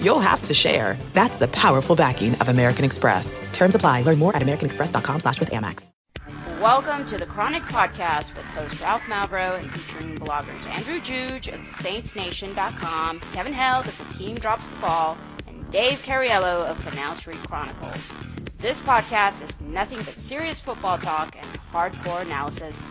you'll have to share. That's the powerful backing of American Express. Terms apply. Learn more at americanexpress.com slash with Amex. Welcome to the Chronic Podcast with host Ralph Malbrough and featuring bloggers Andrew Juge of SaintsNation.com, Kevin Held of The Team Drops the Ball, and Dave Cariello of Canal Street Chronicles. This podcast is nothing but serious football talk and hardcore analysis.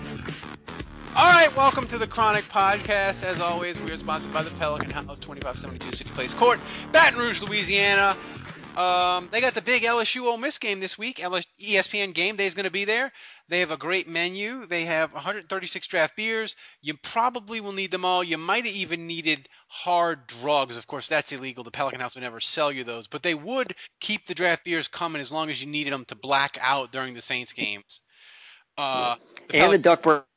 All right, welcome to the Chronic Podcast. As always, we are sponsored by the Pelican House, 2572 City Place Court, Baton Rouge, Louisiana. Um, they got the big LSU Ole Miss game this week. LS- ESPN Game Day is going to be there. They have a great menu. They have 136 draft beers. You probably will need them all. You might have even needed hard drugs. Of course, that's illegal. The Pelican House would never sell you those, but they would keep the draft beers coming as long as you needed them to black out during the Saints games. Uh, the and the Pelican- duck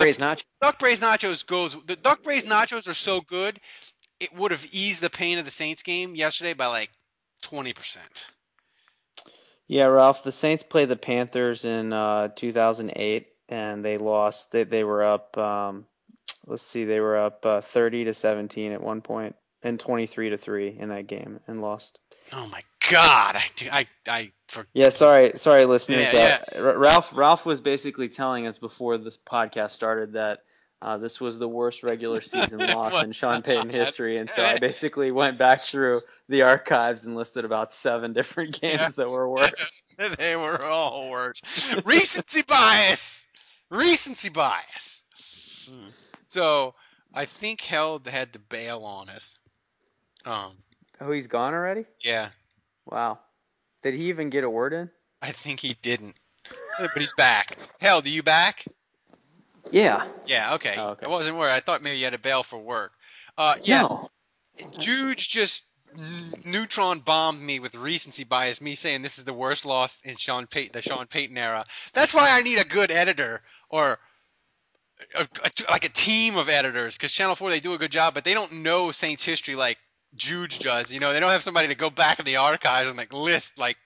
braised nachos. duck braised nachos goes. The duck braised nachos are so good, it would have eased the pain of the Saints game yesterday by like twenty percent. Yeah, Ralph. The Saints played the Panthers in uh, 2008, and they lost. They they were up. Um, let's see, they were up uh, 30 to 17 at one point, and 23 to three in that game, and lost. Oh my God! I do- I I for, Yeah, sorry, sorry, listeners. Yeah, Uh, R- Ralph Ralph was basically telling us before this podcast started that. Uh, this was the worst regular season loss in Sean Payton history, and so I basically went back through the archives and listed about seven different games that were worse. they were all worse. Recency bias. Recency bias. So I think Held had to bail on us. Um, Oh, he's gone already? yeah, Wow. Did he even get a word in? I think he didn't, but he's back. Hell, do you back? Yeah. Yeah, okay. Oh, okay. I wasn't worried. I thought maybe you had to bail for work. Uh, yeah, No. Juge just n- neutron bombed me with recency bias, me saying this is the worst loss in Sean Payton, the Sean Payton era. That's why I need a good editor or a, a- like a team of editors because Channel 4 they do a good job, but they don't know Saints history like Juge does. You know, they don't have somebody to go back in the archives and like list like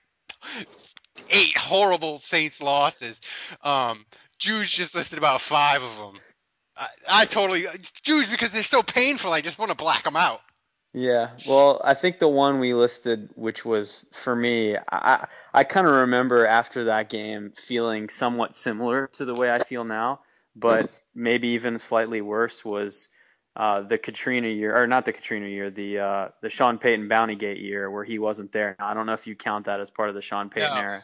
eight horrible Saints losses. Um, Juge just listed about five of them. I, I totally Juge because they're so painful. I just want to black them out. Yeah, well, I think the one we listed, which was for me, I I kind of remember after that game feeling somewhat similar to the way I feel now, but maybe even slightly worse was uh, the Katrina year, or not the Katrina year, the uh, the Sean Payton Bountygate year where he wasn't there. I don't know if you count that as part of the Sean Payton No. era,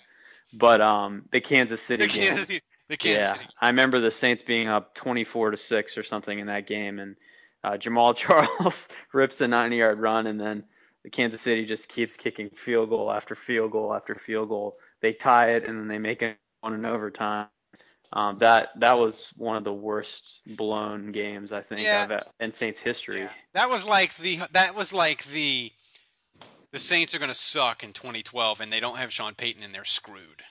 but um, the Kansas City The game. Kansas City, the Kansas yeah, City. I remember the Saints being up 24 to six or something in that game, and uh, Jamal Charles rips a 90-yard run, and then the Kansas City just keeps kicking field goal after field goal after field goal. They tie it, and then they make it one in overtime. Um, that that was one of the worst blown games I think Yeah. of in Saints history. Yeah. That was like the that was like the the Saints are going to suck in 2012 and they don't have Sean Payton and they're screwed.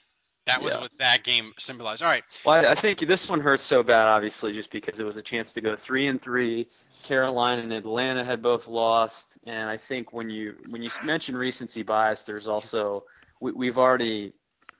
That was Yeah. what that game symbolized. All right. Well, I I think this one hurts so bad, obviously, just because it was a chance to go three and three. Carolina and Atlanta had both lost, and I think when you when you mention recency bias, there's also we, we've already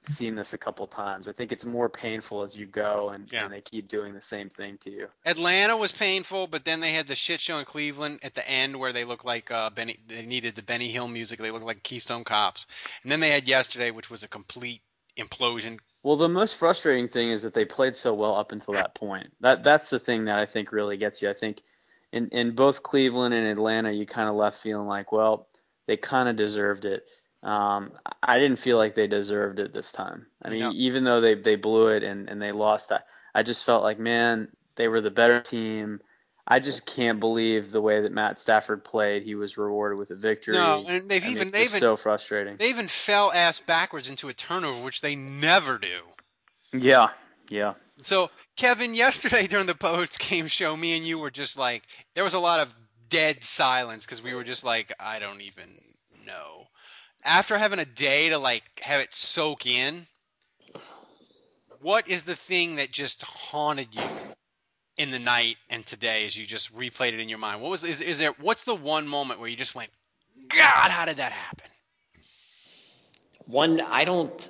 seen this a couple times. I think it's more painful as you go, and, Yeah. and they keep doing the same thing to you. Atlanta was painful, but then they had the shit show in Cleveland at the end where they looked like uh, Benny. They needed the Benny Hill music. They looked like Keystone Cops. And then they had yesterday, which was a complete implosion. Well, the most frustrating thing is that they played so well up until that point. That that's the thing that I think really gets you. I think in in both Cleveland and Atlanta, you kind of left feeling like, well, they kind of deserved it. Um, I didn't feel like they deserved it this time. I mean, No. even though they they blew it and, and they lost, I, I just felt like man, they were the better team. I just can't believe the way that Matt Stafford played. He was rewarded with a victory. No, and they've I even it's they've even so frustrating. they even fell ass backwards into a turnover, which they never do. Yeah, yeah. So, Kevin, yesterday during the post game show, me and you were just like, there was a lot of dead silence because we were just like, I don't even know. After having a day to like have it soak in, what is the thing that just haunted you in the night and today as you just replayed it in your mind? What was is is there what's the one moment where you just went, God, how did that happen? One, I don't,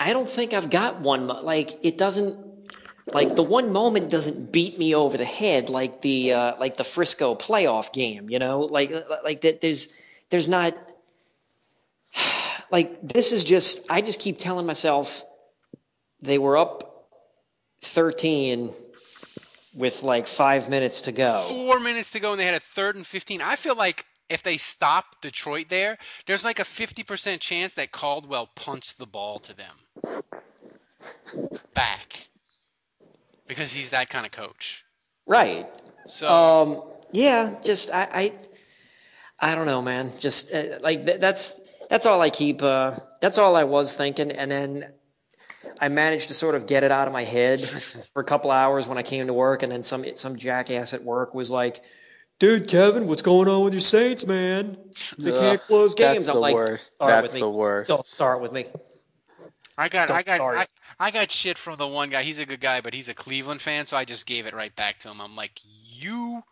I don't think I've got one. Like it doesn't, like the one moment doesn't beat me over the head like the uh, like the Frisco playoff game. You know, like like that. There's there's not like this is just. I just keep telling myself they were up thirteen with like five minutes to go. four minutes to go and they had a third and 15 i feel like if they stop detroit there there's like a 50% chance that caldwell punts the ball to them back because he's that kind of coach Right. so Um, yeah, just I, I, I don't know, man. Just uh, like th- that's that's all I keep. Uh, that's all I was thinking, and then I managed to sort of get it out of my head for a couple hours when I came to work, and then some some jackass at work was like, "Dude, Kevin, what's going on with your Saints, man? They Ugh, can't close that's games." I'm the like, worst. "Start That's with me. the worst. Don't start with me." i got i Don't got start I. I got shit from the one guy he's a good guy but he's a cleveland fan so i just gave it right back to him i'm like you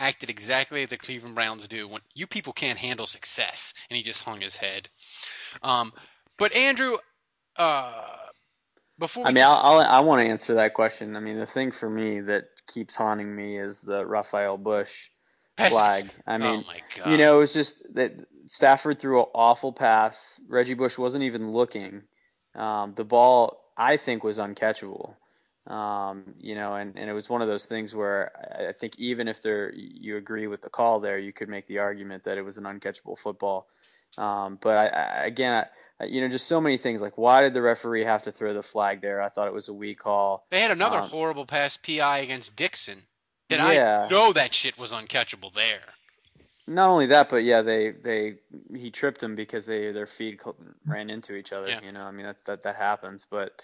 acted exactly like the cleveland browns do when you people can't handle success and he just hung his head um but andrew uh before I mean, I'll, I'll, I want to answer that question. I mean, the thing for me that keeps haunting me is the Rafael Bush flag. I mean, oh my god you know, it was just that Stafford threw an awful pass. Reggie Bush wasn't even looking. Um, the ball, I think, was uncatchable. Um, you know, and, and it was one of those things where I- think even if there you agree with the call there, you could make the argument that it was an uncatchable football. Um, but I, I again, I, you know, just so many things. Like, why did the referee have to throw the flag there? I thought it was a weak call. They had another Um, horrible pass PI against Dixon. Did Yeah. I know that shit was uncatchable there. Not only that, but yeah, they they he tripped him because they their feet ran into each other. Yeah. You know, I mean that's that that happens. But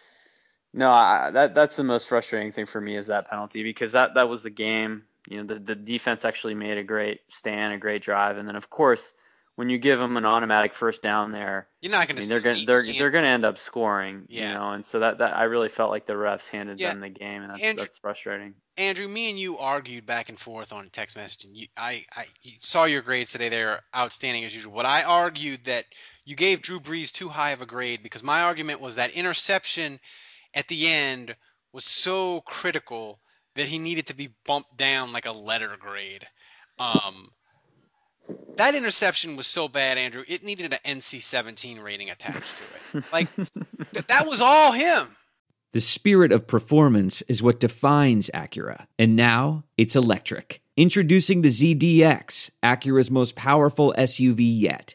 no, I, that that's the most frustrating thing for me is that penalty because that that was the game. You know, the the defense actually made a great stand, a great drive, and then of course when you give them an automatic first down there, You're not going to. they're gonna they're they're gonna end up scoring. Yeah. You know, and so that that I really felt like the refs handed Yeah. them the game, and that's Andrew- that's frustrating. Andrew, me and you argued back and forth on text messaging. You, I, I saw your grades today. They're outstanding as usual. But I argued that you gave Drew Brees too high of a grade because my argument was that interception at the end was so critical that he needed to be bumped down like a letter grade. Um, that interception was so bad, Andrew. It needed an NC-17 rating attached to it. Like th- that was all him. The spirit of performance is what defines Acura. And now it's electric. Introducing the ZDX, Acura's most powerful SUV yet.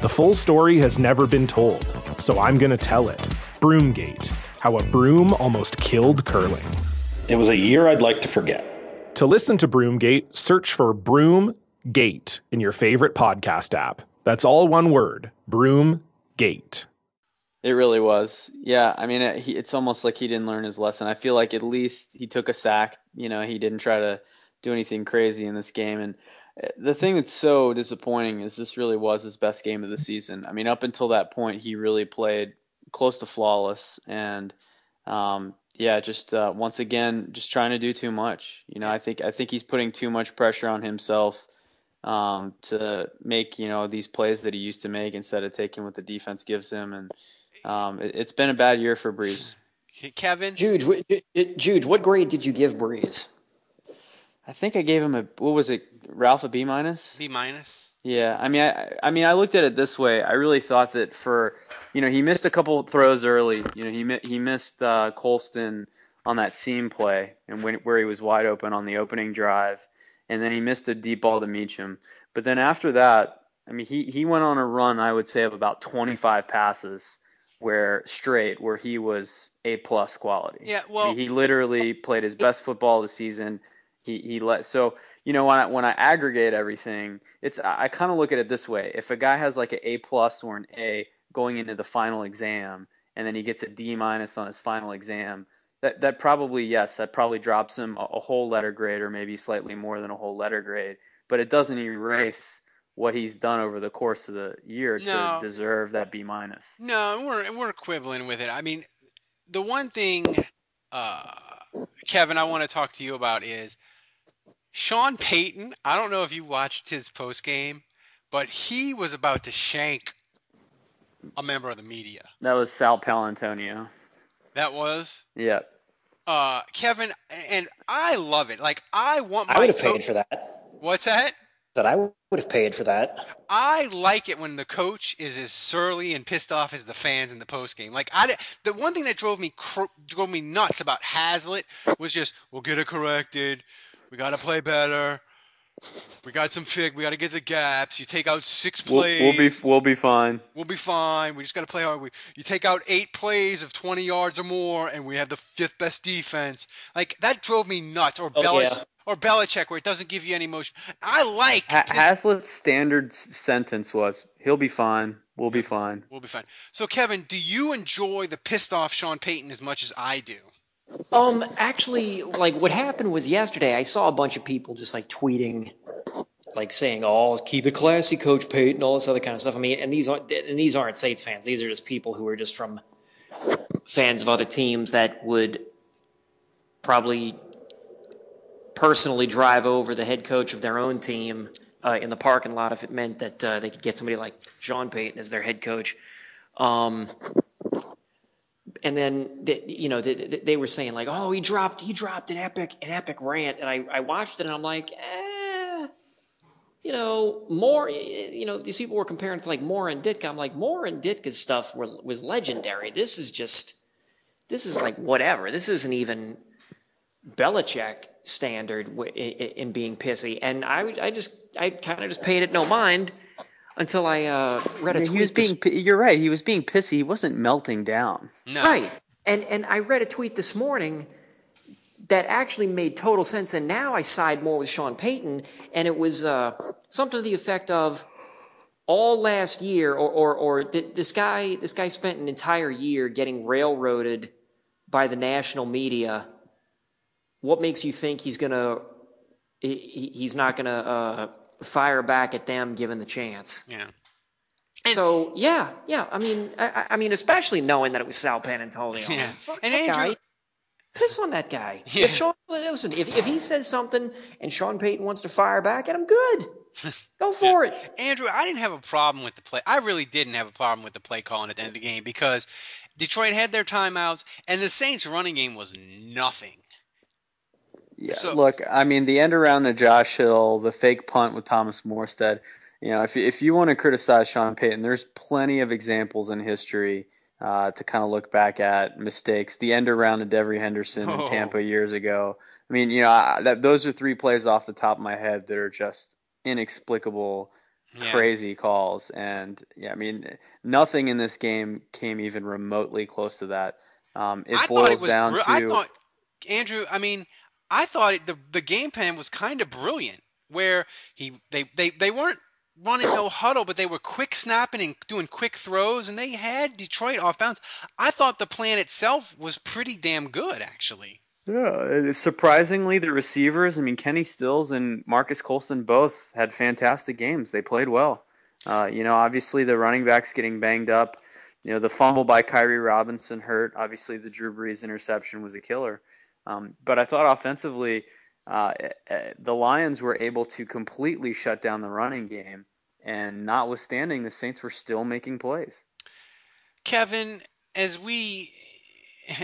The full story has never been told, so I'm going to tell it. Broomgate How a Broom Almost Killed Curling. It was a year I'd like to forget. To listen to Broomgate, search for Broomgate in your favorite podcast app. That's all one word Broomgate. gate. It really was. Yeah, I mean, it, he, it's almost like he didn't learn his lesson. I feel like at least he took a sack. You know, he didn't try to do anything crazy in this game. And the thing that's so disappointing is this really was his best game of the season. I mean, up until that point, he really played close to flawless. And um, yeah, just uh, once again, just trying to do too much. You know, I think I think he's putting too much pressure on himself um, to make you know these plays that he used to make instead of taking what the defense gives him. And um, it, has been a bad year for Brees. Kevin, Juge, what, what grade did you give Brees? I think I gave him a what was it, Ralph a B minus? B minus. Yeah, I mean, I, I mean, I looked at it this way. I really thought that for, you know, he missed a couple throws early. You know, he he missed uh, Colston on that seam play and when where he was wide open on the opening drive, and then he missed a deep ball to Meachem. But then after that, I mean, he he went on a run. I would say of about 25 passes where straight where he was a plus quality. Yeah, well, he literally played his best football of the season. He he let so you know when I when I aggregate everything, it's I kind of look at it this way: if a guy has like an A plus or an A going into the final exam, and then he gets a D minus on his final exam, that that probably yes, that probably drops him a, a whole letter grade or maybe slightly more than a whole letter grade, but it doesn't erase what he's done over the course of the year no. to deserve that B minus. No, we're we're equivalent with it. I mean, the one thing, uh, Kevin, I want to talk to you about is Sean Payton, I don't know if you watched his post game, but he was about to shank a member of the media. That was Sal Paolantonio. That was. Yeah. Uh, Kevin, and I love it. Like I want my. I would have paid for that. What's that? That I would have paid for that. I like it when the coach is as surly and pissed off as the fans in the post game. Like I, the one thing that drove me drove me nuts about Haslett was just we'll get it corrected. We got to play better. We got some fig. We got to get the gaps. You take out six plays. We'll, we'll be we'll be fine. We'll be fine. We just got to play hard. We, you take out eight plays of 20 yards or more, and we have the fifth best defense. Like that drove me nuts. Or oh, Belichick, yeah. or Belichick, where it doesn't give you any motion. I like ha- Haslett's standard sentence was, "He'll be fine. We'll be fine. We'll be fine." So Kevin, do you enjoy the pissed off Sean Payton as much as I do? Um, actually, like what happened was yesterday, I saw a bunch of people just like tweeting, like saying, "Oh, keep it classy, Coach Payton," all this other kind of stuff. I mean, and these aren't and these aren't Saints fans. These are just people who are just from fans of other teams that would probably personally drive over the head coach of their own team uh, in the parking lot if it meant that uh, they could get somebody like Sean Payton as their head coach. Um, and then they, you know they, they were saying like, oh, he dropped he dropped an epic an epic rant, and I, I watched it and I'm like, eh, you know, more, you know, these people were comparing to like Mora and Ditka. I'm like, Mora and Ditka's stuff were, was legendary. This is just, this is like whatever. This isn't even Belichick standard in being pissy. And I, I just, I kind of just paid it no mind until I uh, read a tweet. He was being, this... you're right. He was being pissy. He wasn't melting down. No. Right. And and I read a tweet this morning that actually made total sense. And now I side more with Sean Payton, and it was uh, something to the effect of all last year, or or, or th- this guy this guy spent an entire year getting railroaded by the national media. What makes you think he's gonna he, he's not gonna uh, fire back at them given the chance. Yeah. And so yeah, yeah. I mean, I, I, mean, especially knowing that it was Sal Paolantonio. Yeah. Fuck and that Andrew, guy. Piss on that guy. Yeah. If Sean, listen, if, if he says something and Sean Payton wants to fire back at him, good. Go for Yeah. it. Andrew, I didn't have a problem with the play. I really didn't have a problem with the play calling at the end of the game because Detroit had their timeouts and the Saints' running game was nothing. Yeah, So- look, I mean, the end around to Josh Hill, the fake punt with Thomas Morstead. You know, if if you want to criticize Sean Payton, there's plenty of examples in history uh, to kind of look back at mistakes. The end around to Devery Henderson in Oh. Tampa years ago. I mean, you know, I, that those are three plays off the top of my head that are just inexplicable, Yeah. crazy calls. And yeah, I mean, nothing in this game came even remotely close to that. Um, it I boils it down to I thought Andrew. I mean, I thought the the game plan was kind of brilliant. Where he they they they weren't running no huddle, but they were quick snapping and doing quick throws, and they had Detroit off bounds. I thought the plan itself was pretty damn good, actually. Yeah, surprisingly, the receivers, I mean, Kenny Stills and Marques Colston both had fantastic games. They played well. Uh, you know, obviously the running backs getting banged up. You know, the fumble by Khiry Robinson hurt. Obviously, the Drew Brees interception was a killer. Um, but I thought offensively, uh, eh, the Lions were able to completely shut down the running game, and notwithstanding, the Saints were still making plays. Kevin, as we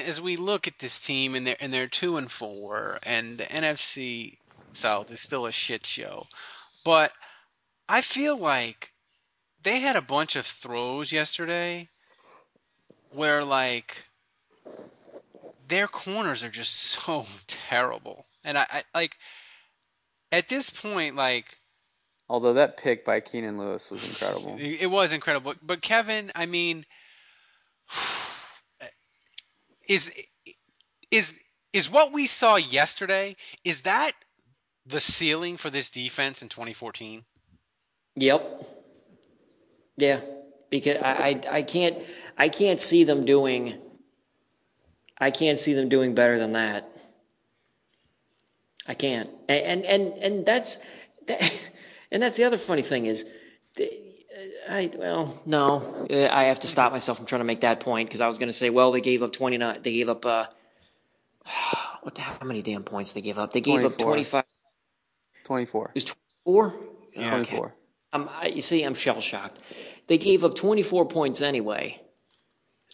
as we look at this team and they're and they're two and four, and the NFC South is still a shit show, but I feel like they had a bunch of throws yesterday where like their corners are just so terrible, and I, I like at this point like Although that pick by Keenan Lewis was incredible. it was incredible. But Kevin, I mean, is is is what we saw yesterday? Is that the ceiling for this defense in 2014? Yep. Yeah, because I, I I can't I can't see them doing I can't see them doing better than that. I can't. And and and, and that's that, and that's the other funny thing is I well no I have to stop myself from trying to make that point because I was going to say well they gave up 29 they gave up uh what how many damn points they gave up they gave 24. up 25 24 is 24 yeah, 24 okay. I'm, I, you see I'm shell shocked they gave up 24 points anyway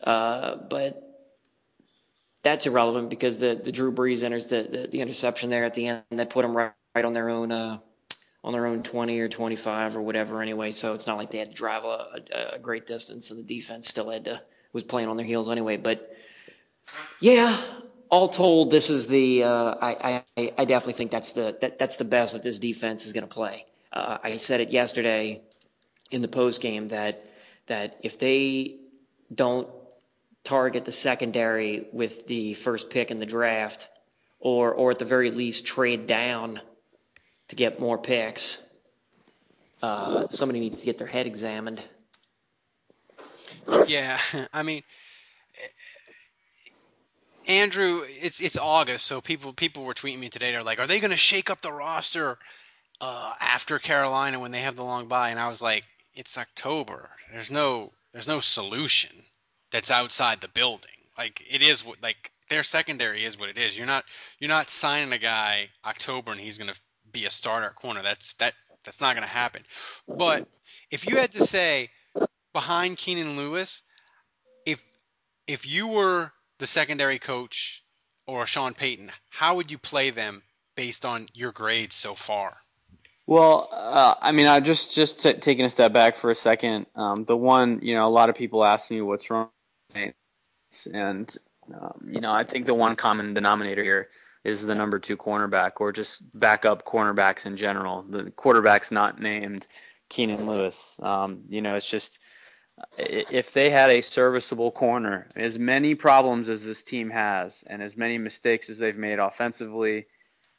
uh, but that's irrelevant because the, the Drew Brees enters the, the, the interception there at the end that put them right, right on their own uh, on their own 20 or 25 or whatever anyway. So it's not like they had to drive a, a, a great distance, and the defense still had to was playing on their heels anyway. But yeah, all told, this is the uh, I, I I definitely think that's the that, that's the best that this defense is going to play. Uh, I said it yesterday in the post game that that if they don't target the secondary with the first pick in the draft, or or at the very least trade down to get more picks. Uh, somebody needs to get their head examined. Yeah, I mean, Andrew, it's it's August, so people people were tweeting me today. They're like, "Are they going to shake up the roster uh, after Carolina when they have the long bye?" And I was like, "It's October. There's no there's no solution that's outside the building. Like it is what like their secondary is what it is. You're not you're not signing a guy October and he's going to be a starter at corner. That's that that's not going to happen. But if you had to say behind Keenan Lewis, if if you were the secondary coach or Sean Payton, how would you play them based on your grades so far? Well, uh, I mean, I just just t- taking a step back for a second. Um, the one, you know, a lot of people ask me what's wrong, and um, you know, I think the one common denominator here is the number two cornerback, or just backup cornerbacks in general. The quarterback's not named Keenan Lewis. Um, you know, it's just if they had a serviceable corner, as many problems as this team has, and as many mistakes as they've made offensively,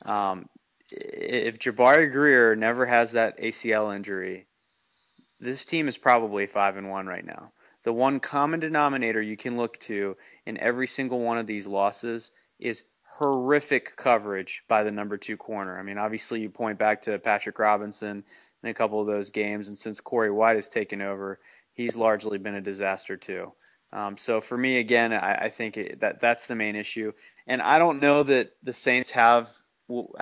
um, if Jabari Greer never has that ACL injury, this team is probably five and one right now. The one common denominator you can look to in every single one of these losses is horrific coverage by the number two corner. I mean, obviously you point back to Patrick Robinson in a couple of those games, and since Corey White has taken over, he's largely been a disaster too. Um, so for me, again, I, I think it, that that's the main issue, and I don't know that the Saints have.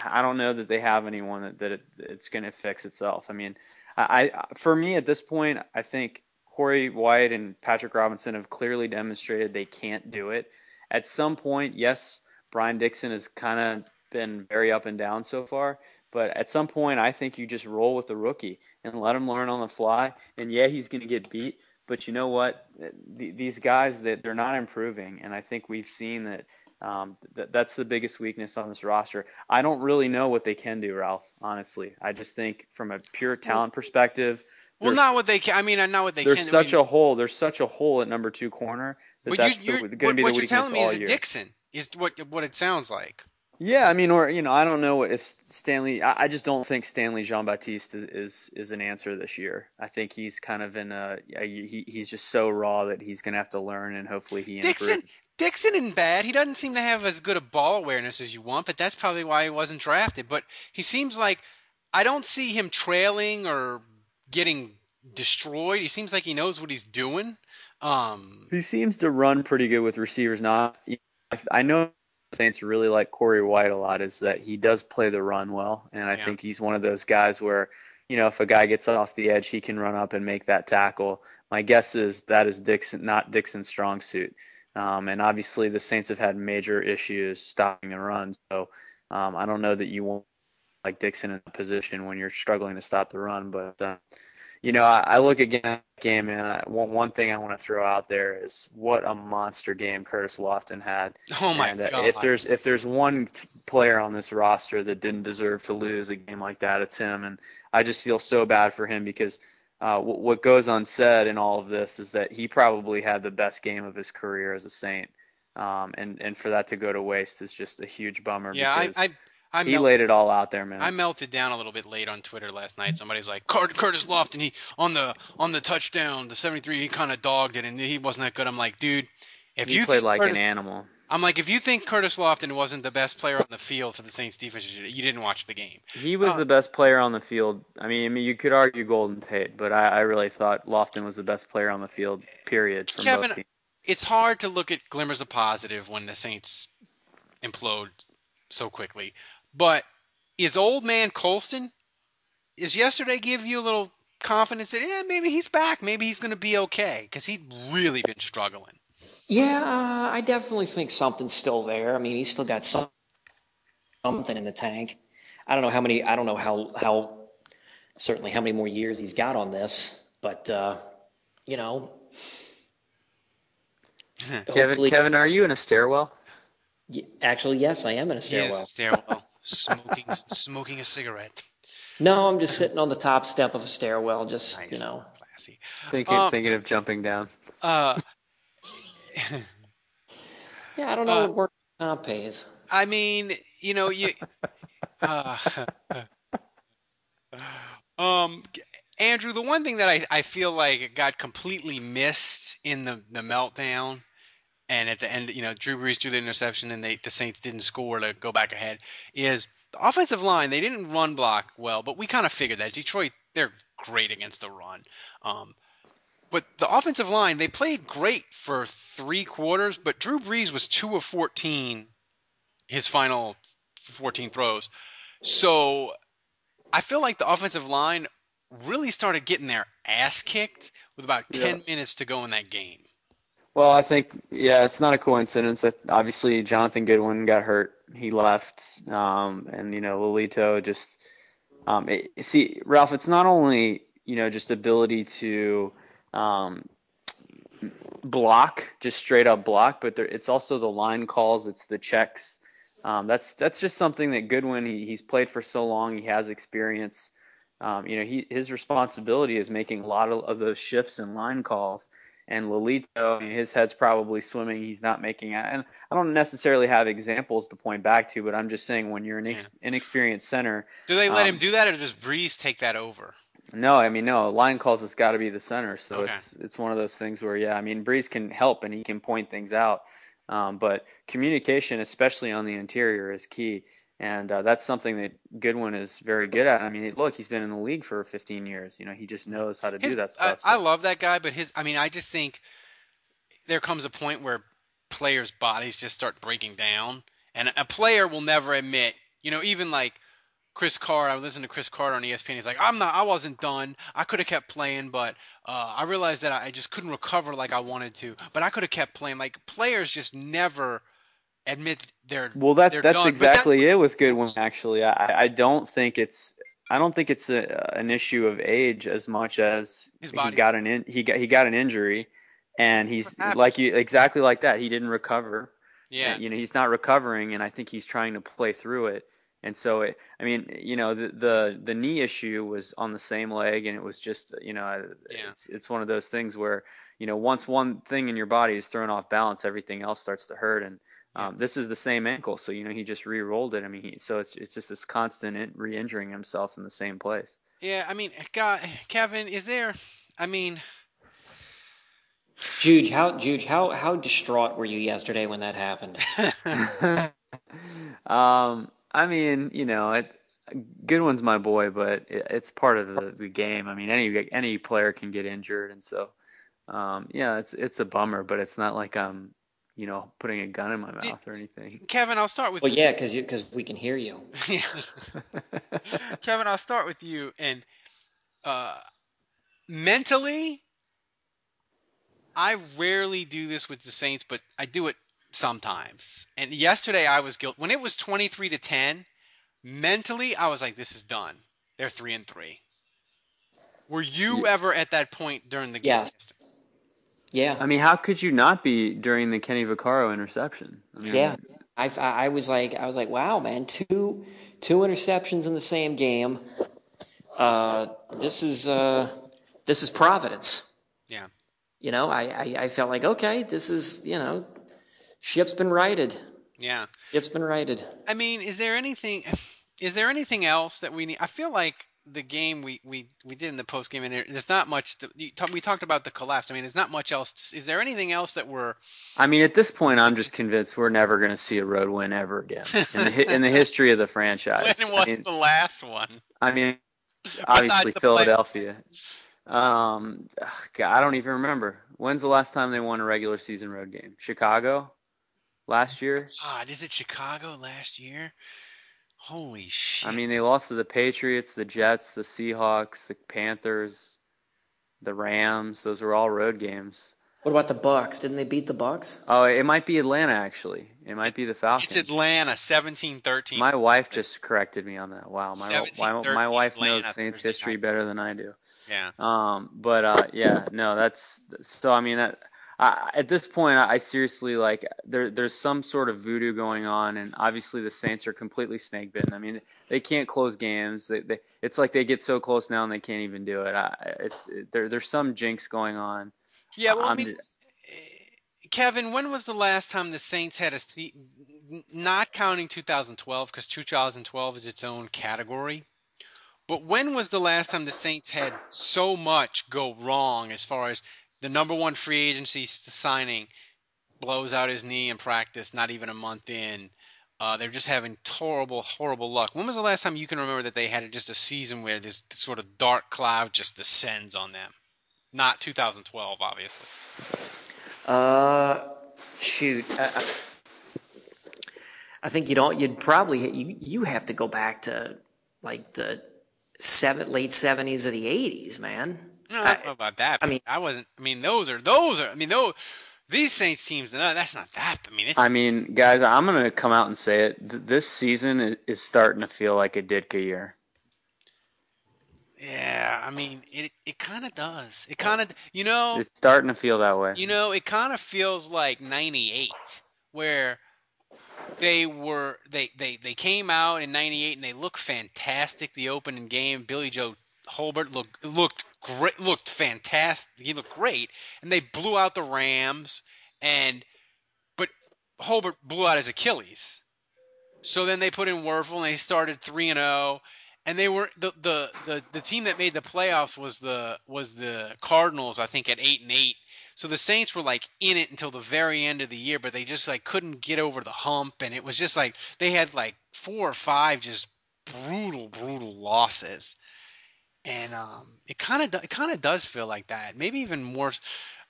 I don't know that they have anyone that, that it, it's going to fix itself. I mean, I, I for me at this point, I think Corey White and Patrick Robinson have clearly demonstrated they can't do it. At some point, yes, Brian Dixon has kind of been very up and down so far. But at some point, I think you just roll with the rookie and let him learn on the fly. And yeah, he's going to get beat. But you know what? These guys that they're not improving, and I think we've seen that. Um, th- that's the biggest weakness on this roster. I don't really know what they can do, Ralph. Honestly, I just think from a pure talent perspective. Well, not what they can. I mean, uh, I know what they there's can. There's such I mean, a hole. There's such a hole at number two corner that that's going to be the what you're telling me is year. Dixon is what what it sounds like. Yeah, I mean, or you know, I don't know if Stanley. I, I just don't think Stanley Jean Baptiste is, is is an answer this year. I think he's kind of in a he, he's just so raw that he's gonna have to learn, and hopefully he Dixon improves. Dixon isn't bad. He doesn't seem to have as good a ball awareness as you want, but that's probably why he wasn't drafted. But he seems like I don't see him trailing or getting destroyed. He seems like he knows what he's doing. Um, He seems to run pretty good with receivers. Now, I know the Saints really like Corey White a lot. Is that he does play the run well, and I Yeah. think he's one of those guys where, you know, if a guy gets off the edge, he can run up and make that tackle. My guess is that is Dixon, not Dixon's strong suit. Um, and obviously, the Saints have had major issues stopping the run. So um, I don't know that you want like Dixon in a position when you're struggling to stop the run, but. Uh, you know, I, I look again at that game, and I, one one thing I want to throw out there is what a monster game Curtis Lofton had. Oh my and, uh, God. If there's if there's one t- player on this roster that didn't deserve to lose a game like that, it's him. And I just feel so bad for him because uh, w- what goes unsaid in all of this is that he probably had the best game of his career as a Saint. Um, and and for that to go to waste is just a huge bummer. yeah, I, I, I he laid it all out there, man. I melted down a little bit late on Twitter last night. Somebody's like, Curtis Lofton, he on the on the touchdown, the 73, he kind of dogged it, and he wasn't that good. I'm like, dude, if he you played like Curtis, an animal. I'm like, if you think Curtis Lofton wasn't the best player on the field for the Saints defense, you didn't watch the game. He was uh, the best player on the field. I mean, I mean, you could argue Golden Tate, but I, I really thought Lofton was the best player on the field. Period. From Kevin, both teams. it's hard to look at glimmers of positive when the Saints implode so quickly. But is old man Colston? Is yesterday give you a little confidence that yeah maybe he's back, maybe he's going to be okay because he'd really been struggling. Yeah, uh, I definitely think something's still there. I mean, he's still got some something in the tank. I don't know how many. I don't know how how certainly how many more years he's got on this, but uh, you know, Kevin, Kevin, are you in a stairwell? actually, yes, I am in a stairwell. Yes, stairwell, smoking smoking a cigarette. No, I'm just sitting on the top step of a stairwell, just you know. Classy. Thinking, Um, thinking of jumping down. Uh, Yeah, I don't know Uh, what work comp pays. I mean, you know, you. Uh, um, Andrew, the one thing that I, I feel like got completely missed in the, the meltdown, and at the end, you know, Drew Brees threw the interception, and they the Saints didn't score to go back ahead. Is the offensive line? They didn't run block well, but we kind of figured that Detroit they're great against the run. Um, but the offensive line, they played great for three quarters, but Drew Brees was two of 14 his final 14 throws. So I feel like the offensive line really started getting their ass kicked with about 10 minutes to go in that game. Well, I think yeah, it's not a coincidence that obviously Jonathan Goodwin got hurt. He left, um, and you know Lelito just um, it, see Ralph. It's not only you know just ability to um, block, just straight up block, but there, it's also the line calls. It's the checks. Um, that's that's just something that Goodwin he, he's played for so long. He has experience. Um, you know, he his responsibility is making a lot of, of those shifts and line calls. And Lelito, his head's probably swimming. He's not making it. And I don't necessarily have examples to point back to, but I'm just saying when you're an inex- inexperienced center. Do they let um, him do that, or does Brees take that over? No, I mean no. Line calls has got to be the center, so Okay. it's it's one of those things where yeah, I mean Brees can help and he can point things out, um, but communication, especially on the interior, is key, and uh, that's something that Goodwin is very good at. I mean, look, he's been in the league for 15 years. You know, he just knows how to His- do that I, stuff. I love that guy, but his I mean, I just think there comes a point where players' bodies just start breaking down, and a player will never admit, you know, even like Cris Carter. I listened to Cris Carter on ESPN. He's like, I'm not, I wasn't done. I could have kept playing, but uh, I realized that I just couldn't recover like I wanted to. But I could have kept playing. Like players just never admit they're Well, that they're that's done. Exactly it with Goodwin. Actually, I I don't think it's I don't think it's a, an issue of age as much as he got an in, he got he got an injury, and he's like you exactly like that. He didn't recover. Yeah. You know, he's not recovering, and I think he's trying to play through it. And so, it, I mean, you know, the, the the knee issue was on the same leg, and it was just, you know, it's it's one of those things where, you know, once one thing in your body is thrown off balance, everything else starts to hurt. And Um, this is the same ankle, so you know he just re-rolled it. I mean, he, so it's it's just this constant in- re-injuring himself in the same place. Yeah, I mean, God, Kevin, is there? I mean, Juge, how Juge, how how distraught were you yesterday when that happened? um, I mean, you know, it, Goodwin's my boy, but it, it's part of the, the game. I mean, any any player can get injured, and so um, yeah, it's it's a bummer, but it's not like I'm, you know, putting a gun in my mouth or anything. Kevin, I'll start with you. well, yeah, because because we can hear you. Yeah. Kevin, I'll start with you. And uh, mentally, I rarely do this with the Saints, but I do it sometimes. And yesterday, I was guilty. When it was 23 to 10, mentally, I was like, this is done. They're 3 and 3. Were you ever at that point during the game? Yes. Yeah. I mean, how could you not be during the Kenny Vaccaro interception? I mean, Yeah, I, I was like I was like wow man two two interceptions in the same game. Uh, this is uh, this is Providence. Yeah. You know, I, I, I felt like okay, this is you know, ship's been righted. Yeah. Ship's been righted. I mean, is there anything? Is there anything else that we need? I feel like the game we, we, we did in the post game, and there, there's not much. To, you talk, we talked about the collapse. I mean, there's not much else. Is there anything else that we're? I mean, at this point, I'm just convinced we're never going to see a road win ever again in the, in the history of the franchise. When I was mean, the last one? I mean, obviously Philadelphia. Um, God, I don't even remember. When's the last time they won a regular season road game? Chicago, last year. God, is it Chicago last year? Holy shit! I mean, they lost to the Patriots, the Jets, the Seahawks, the Panthers, the Rams. Those were all road games. What about the Bucs? Didn't they beat the Bucs? Oh, it might be Atlanta actually. It might be the Falcons. It's Atlanta, 17-13. My wife just corrected me on that. Wow, my my, my wife Atlanta knows Saints history better than I do. Yeah. Um, but uh, yeah, no, that's so. I mean, that, I, at this point, I, I seriously like there. There's some sort of voodoo going on, and obviously the Saints are completely snake bitten. I mean, they can't close games. They, they, it's like they get so close now and they can't even do it. I, it's there. There's some jinx going on. Yeah, well, I I'm mean, just- eh, Kevin, when was the last time the Saints had a seat? Not counting 2012, because 2012 is its own category. But when was the last time the Saints had so much go wrong as far as the number one free agency signing blows out his knee in practice, not even a month in? Uh, they're just having horrible, horrible luck. When was the last time you can remember that they had just a season where this sort of dark cloud just descends on them? Not 2012, obviously. Uh, shoot. I, I- think you don't. You'd probably you you have to go back to like the seven late seventies or the eighties, man. No, I don't know about that. I mean, I wasn't. I mean, those are those are. I mean, those these Saints teams. No, that's not that. I mean, I mean, guys, I'm gonna come out and say it. Th- This season is, is starting to feel like a Ditka year. yeah. I mean, it it kind of does. It kind of you know It's starting to feel that way. you know it kind of feels like '98 where they were they they they came out in '98 and they looked fantastic. The opening game, Billy Joe Hobert looked looked great, looked fantastic. He looked great, and they blew out the Rams. And but Hobert blew out his Achilles. So then they put in Wuerffel and they started three and zero. And they were the, the the the team that made the playoffs was the was the Cardinals, I think, at eight and eight. So the Saints were like in it until the very end of the year, but they just like couldn't get over the hump, and it was just like they had like four or five just brutal, brutal losses, and um, it kind of it kind of does feel like that. Maybe even more.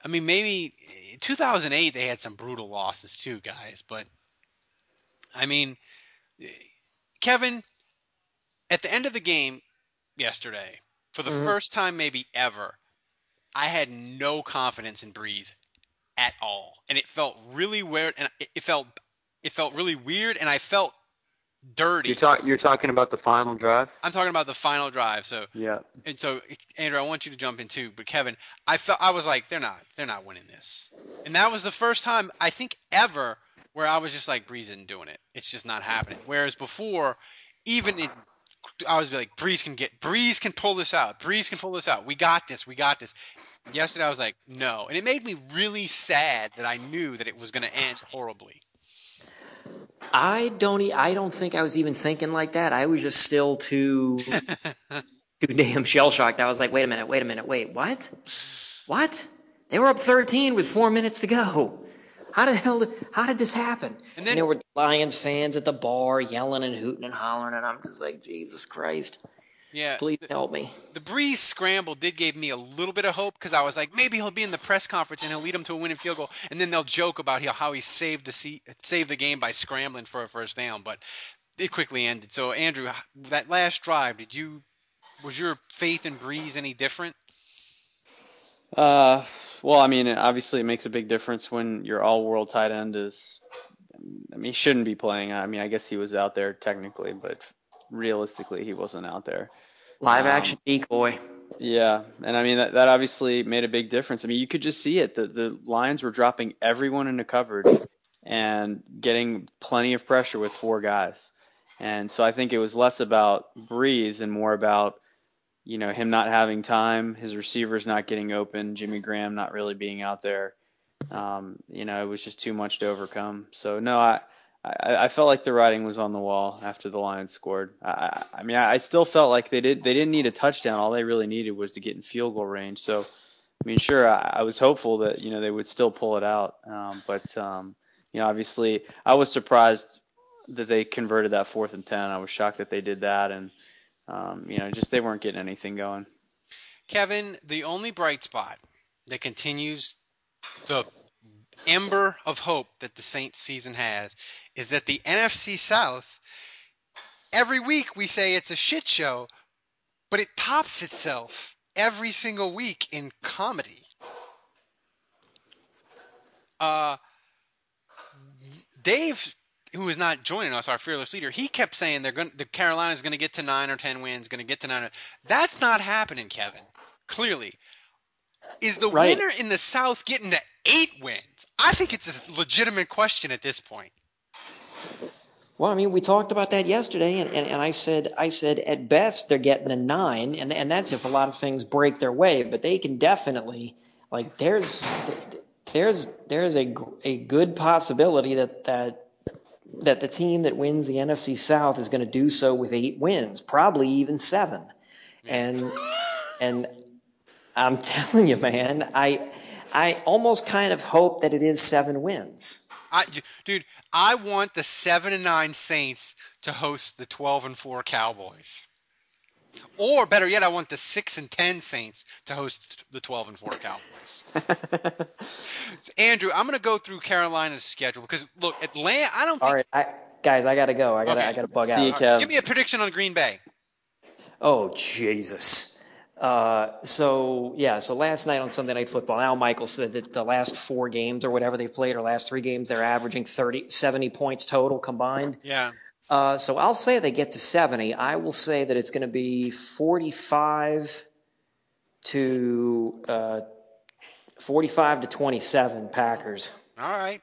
I mean, maybe 2008 they had some brutal losses too, guys. But I mean, Kevin, at the end of the game yesterday, for the Mhm. first time maybe ever, I had no confidence in Brees at all, and it felt really weird, and it felt it felt really weird, and I felt dirty. You're, talk, you're talking about the final drive? I'm talking about the final drive. So Yeah. and so Andrew, I want you to jump in too. But Kevin, I felt I was like, they're not, they're not winning this. And that was the first time I think ever where I was just like, Brees isn't doing it. It's just not happening. Whereas before, even in, I was like, Brees can get, Brees can pull this out. Brees can pull this out. We got this. We got this. Yesterday I was like, no, and it made me really sad that I knew that it was going to end horribly. I don't. I don't think I was even thinking like that. I was just still too too damn shell shocked. I was like, wait a minute, wait a minute, wait, what? What? They were up 13 with four minutes to go. How the hell? Did, how did this happen? And, there were Lions fans at the bar yelling and hooting and hollering, and I'm just like, Jesus Christ, Yeah. please help me. The Brees scramble did give me a little bit of hope because I was like, maybe he'll be in the press conference and he'll lead them to a winning field goal, and then they'll joke about how how he saved the se- saved the game by scrambling for a first down, but it quickly ended. So Andrew, that last drive, did you was your faith in Brees any different? Uh, well, I mean, obviously it makes a big difference when your all-world tight end is. I mean, he shouldn't be playing. I mean, I guess he was out there technically, but realistically, he wasn't out there. Live Um, action decoy. Yeah, and I mean that, that obviously made a big difference. I mean, you could just see it. The the Lions were dropping everyone into coverage and getting plenty of pressure with four guys. And so I think it was less about Brees and more about you know him not having time, his receivers not getting open, Jimmy Graham not really being out there. Um, you know, it was just too much to overcome. So no, I I, I felt like the writing was on the wall after the Lions scored. I, I mean, I still felt like they did. They didn't need a touchdown. All they really needed was to get in field goal range. So, I mean, sure, I, I was hopeful that you know they would still pull it out. Um, but um, you know, obviously, I was surprised that they converted that fourth and ten. I was shocked that they did that, and um, you know, just they weren't getting anything going. Kevin, the only bright spot that continues the ember of hope that the Saints season has is that the NFC South, every week we say it's a shit show, but it tops itself every single week in comedy. Uh, Dave, who is not joining us, our fearless leader, he kept saying they're going, the Carolina's going to get to nine or ten wins, going to get to nine. Or, that's not happening, Kevin. Clearly, is the Right. winner in the South getting to eight wins? I think it's a legitimate question at this point. Well, I mean, we talked about that yesterday, and, and, and I said, I said at best they're getting a nine, and, and that's if a lot of things break their way. But they can definitely, like, there's there's there's a a good possibility that that that the team that wins the NFC South is going to do so with eight wins, probably even seven. And and I'm telling you, man, I I almost kind of hope that it is seven wins. I, dude, I want the seven and nine Saints to host the twelve and four Cowboys. Or better yet, I want the six and ten Saints to host the twelve and four Cowboys. Andrew, I'm going to go through Carolina's schedule because look, Atlanta. I don't. All think, right, I, guys, I gotta go. I gotta Okay. I gotta bug See out. you, Kev. Give me a prediction on Green Bay. Oh Jesus. Uh, so yeah, so last night on Sunday Night Football, Al Michaels said that the last four games or whatever they've played, or last three games, they're averaging 30, 70 points total combined. Yeah. Uh, so I'll say they get to 70. I will say that it's going to be 45 to uh, 45 to 27 Packers. All right.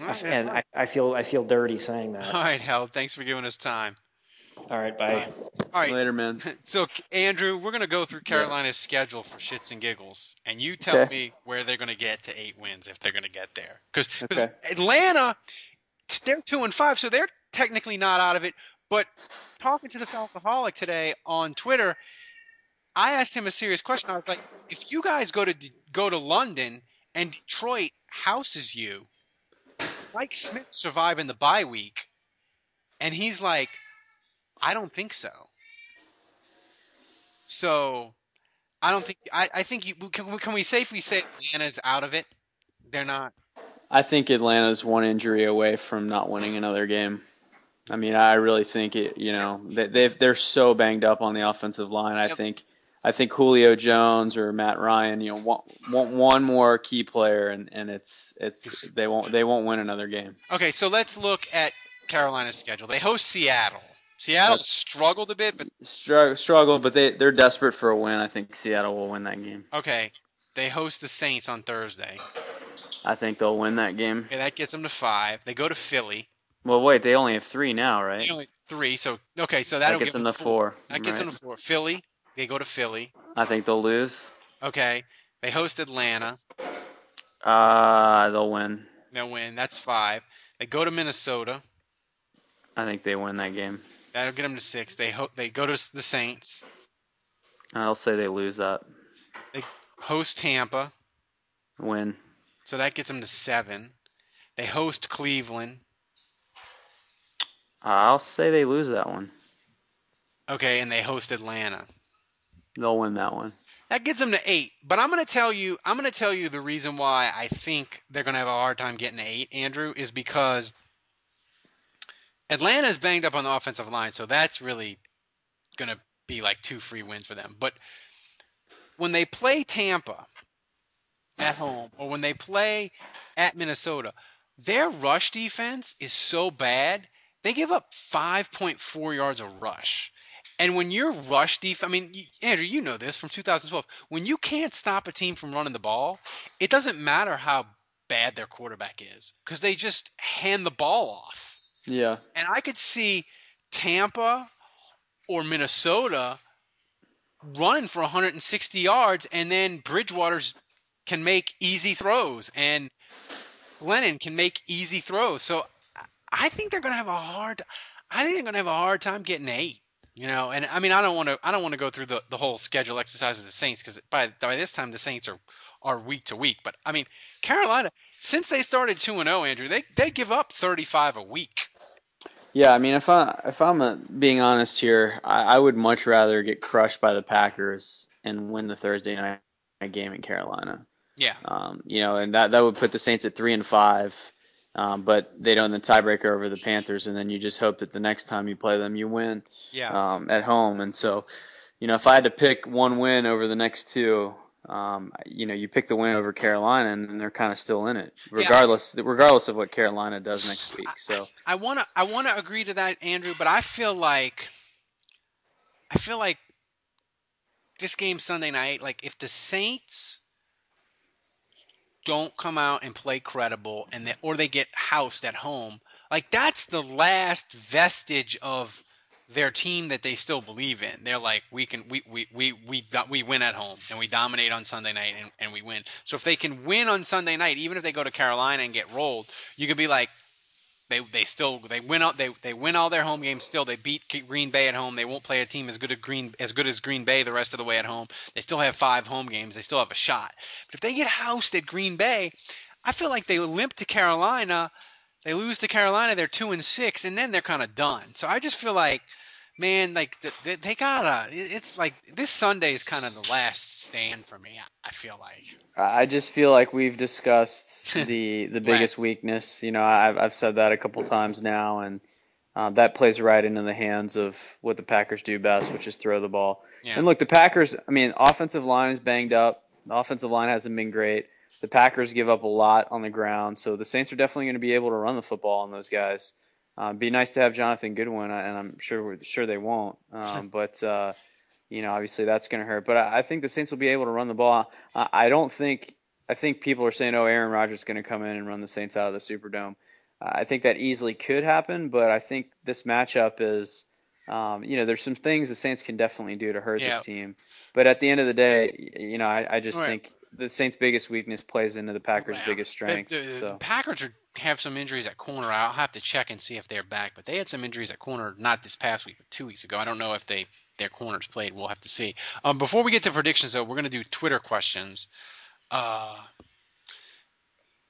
All right. And I, I feel I feel dirty saying that. All right, Hal. Thanks for giving us time. All right, bye. All right. Later, man. So, Andrew, we're going to go through Carolina's schedule for shits and giggles, and you tell Okay. me where they're going to get to eight wins if they're going to get there. Because Okay. Atlanta, they're two and five, so they're technically not out of it. But talking to the Falcoholic today on Twitter, I asked him a serious question. I was like, if you guys go to go to London and Detroit houses you, Mike Smith surviving the bye week, and he's like, I don't think so. So, I don't think I, I think you can, we- can we safely say Atlanta's out of it? They're not. I think Atlanta's one injury away from not winning another game. I mean, I really think it. You know, they they've, they're so banged up on the offensive line. I Yep. think, I think Julio Jones or Matt Ryan, you know, want, want one more key player, and, and it's it's they won't they won't win another game. Okay, so let's look at Carolina's schedule. They host Seattle. Seattle That's- struggled a bit, but Struggle, struggle, but they they're desperate for a win. I think Seattle will win that game. okay. They host the Saints on Thursday. I think they'll win that game. Okay, that gets them to five. They go to Philly. Well, wait, they only have three now, right? They only three, so okay, so That that'll gets give them to four. That gets them to four. Philly. They go to Philly. I think they'll lose. Okay. They host Atlanta. Uh, they'll win. They'll win. That's five. They go to Minnesota. I think they win that game. That'll get them to six. They hope they go to the Saints. I'll say they lose that. They host Tampa, Win. so that gets them to seven. They host Cleveland. I'll say they lose that one. Okay, and they host Atlanta. They'll win that one. That gets them to eight. But I'm gonna tell you, I'm gonna tell you the reason why I think they're gonna have a hard time getting to eight, Andrew, is because Atlanta's banged up on the offensive line, so that's really gonna be like two free wins for them. But when they play Tampa at home, or when they play at Minnesota, their rush defense is so bad. They give up 5.4 yards a rush. And when your rush defense, I mean, Andrew, you know this from 2012. When you can't stop a team from running the ball, it doesn't matter how bad their quarterback is because they just hand the ball off. Yeah. And I could see Tampa or Minnesota running for 160 yards, and then Bridgewater's can make easy throws, and Glennon can make easy throws. So I- think they're going to have a hard. I think they're going to have a hard time getting eight. You know, and I mean, I don't want to. I don't want to go through the, the whole schedule exercise with the Saints because by by this time the Saints are are week to week. But I mean, Carolina since they started two and zero, Andrew, they they give up 35 a week. Yeah, I mean, if I if I'm uh being honest here, I, I would much rather get crushed by the Packers and win the Thursday night game in Carolina. Yeah. Um, you know, and that that would put the Saints at three and five. Um, but they don't the tiebreaker over the Panthers, and then you just hope that the next time you play them, you win. Yeah. Um, at home, and so, you know, if I had to pick one win over the next two, um, you know, you pick the win over Carolina, and then they're kind of still in it, regardless regardless of what Carolina does next week. So. I want to I want to agree to that, Andrew, but I feel like I feel like this game Sunday night, like if the Saints don't come out and play credible and they, or they get housed at home, like that's the last vestige of their team that they still believe in. They're like, we can, we, we, we, we, we win at home and we dominate on Sunday night and, and we win. So if they can win on Sunday night, even if they go to Carolina and get rolled, you could be like, they, they still they win all they, they win all their home games still. They beat Green Bay at home. They won't play a team as good as Green as good as Green Bay the rest of the way at home. They still have five home games. They still have a shot. But if they get housed at Green Bay I feel like they limp to Carolina. They lose to Carolina. They're two and six and then they're kind of done. So I just feel like man like th- th- they gotta. It's like this Sunday is kind of the last stand for me I, feel like I just feel like we've discussed the the biggest weakness. You know, I've I've said that a couple times now, and uh, that plays right into the hands of what the Packers do best, which is throw the ball. Yeah. And look, the Packers. I mean, offensive line is banged up. The offensive line hasn't been great. The Packers give up a lot on the ground, so the Saints are definitely going to be able to run the football on those guys. Uh, be nice to have Jonathan Goodwin, and I'm sure sure they won't. Um, but uh, you know, obviously that's going to hurt. But I, I think the Saints will be able to run the ball. I, I don't think. I think people are saying, "Oh, Aaron Rodgers is going to come in and run the Saints out of the Superdome." Uh, I think that easily could happen, but I think this matchup is, um, you know, there's some things the Saints can definitely do to hurt Yeah. this team. But at the end of the day, you know, I, I just Right. think the Saints' biggest weakness plays into the Packers' biggest strength. The, the so. Packers are, have some injuries at corner. I'll have to check and see if they're back. But they had some injuries at corner not this past week, but two weeks ago. I don't know if they their corners played. We'll have to see. Um, before we get to predictions, though, we're going to do Twitter questions. Uh,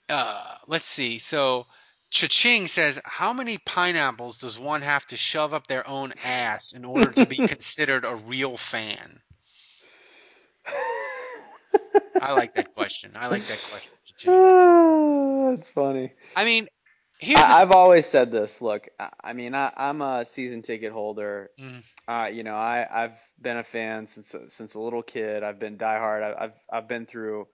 uh, let's see. So. Cha-ching says, "How many pineapples does one have to shove up their own ass in order to be considered a real fan?" I like that question. I like that question. That's funny. I mean, here's I, I've always said this. Look, I, mean, I, I'm a season ticket holder. Mhm. Uh, you know, I, I've been a fan since since a little kid. I've been diehard. I, I've I've been through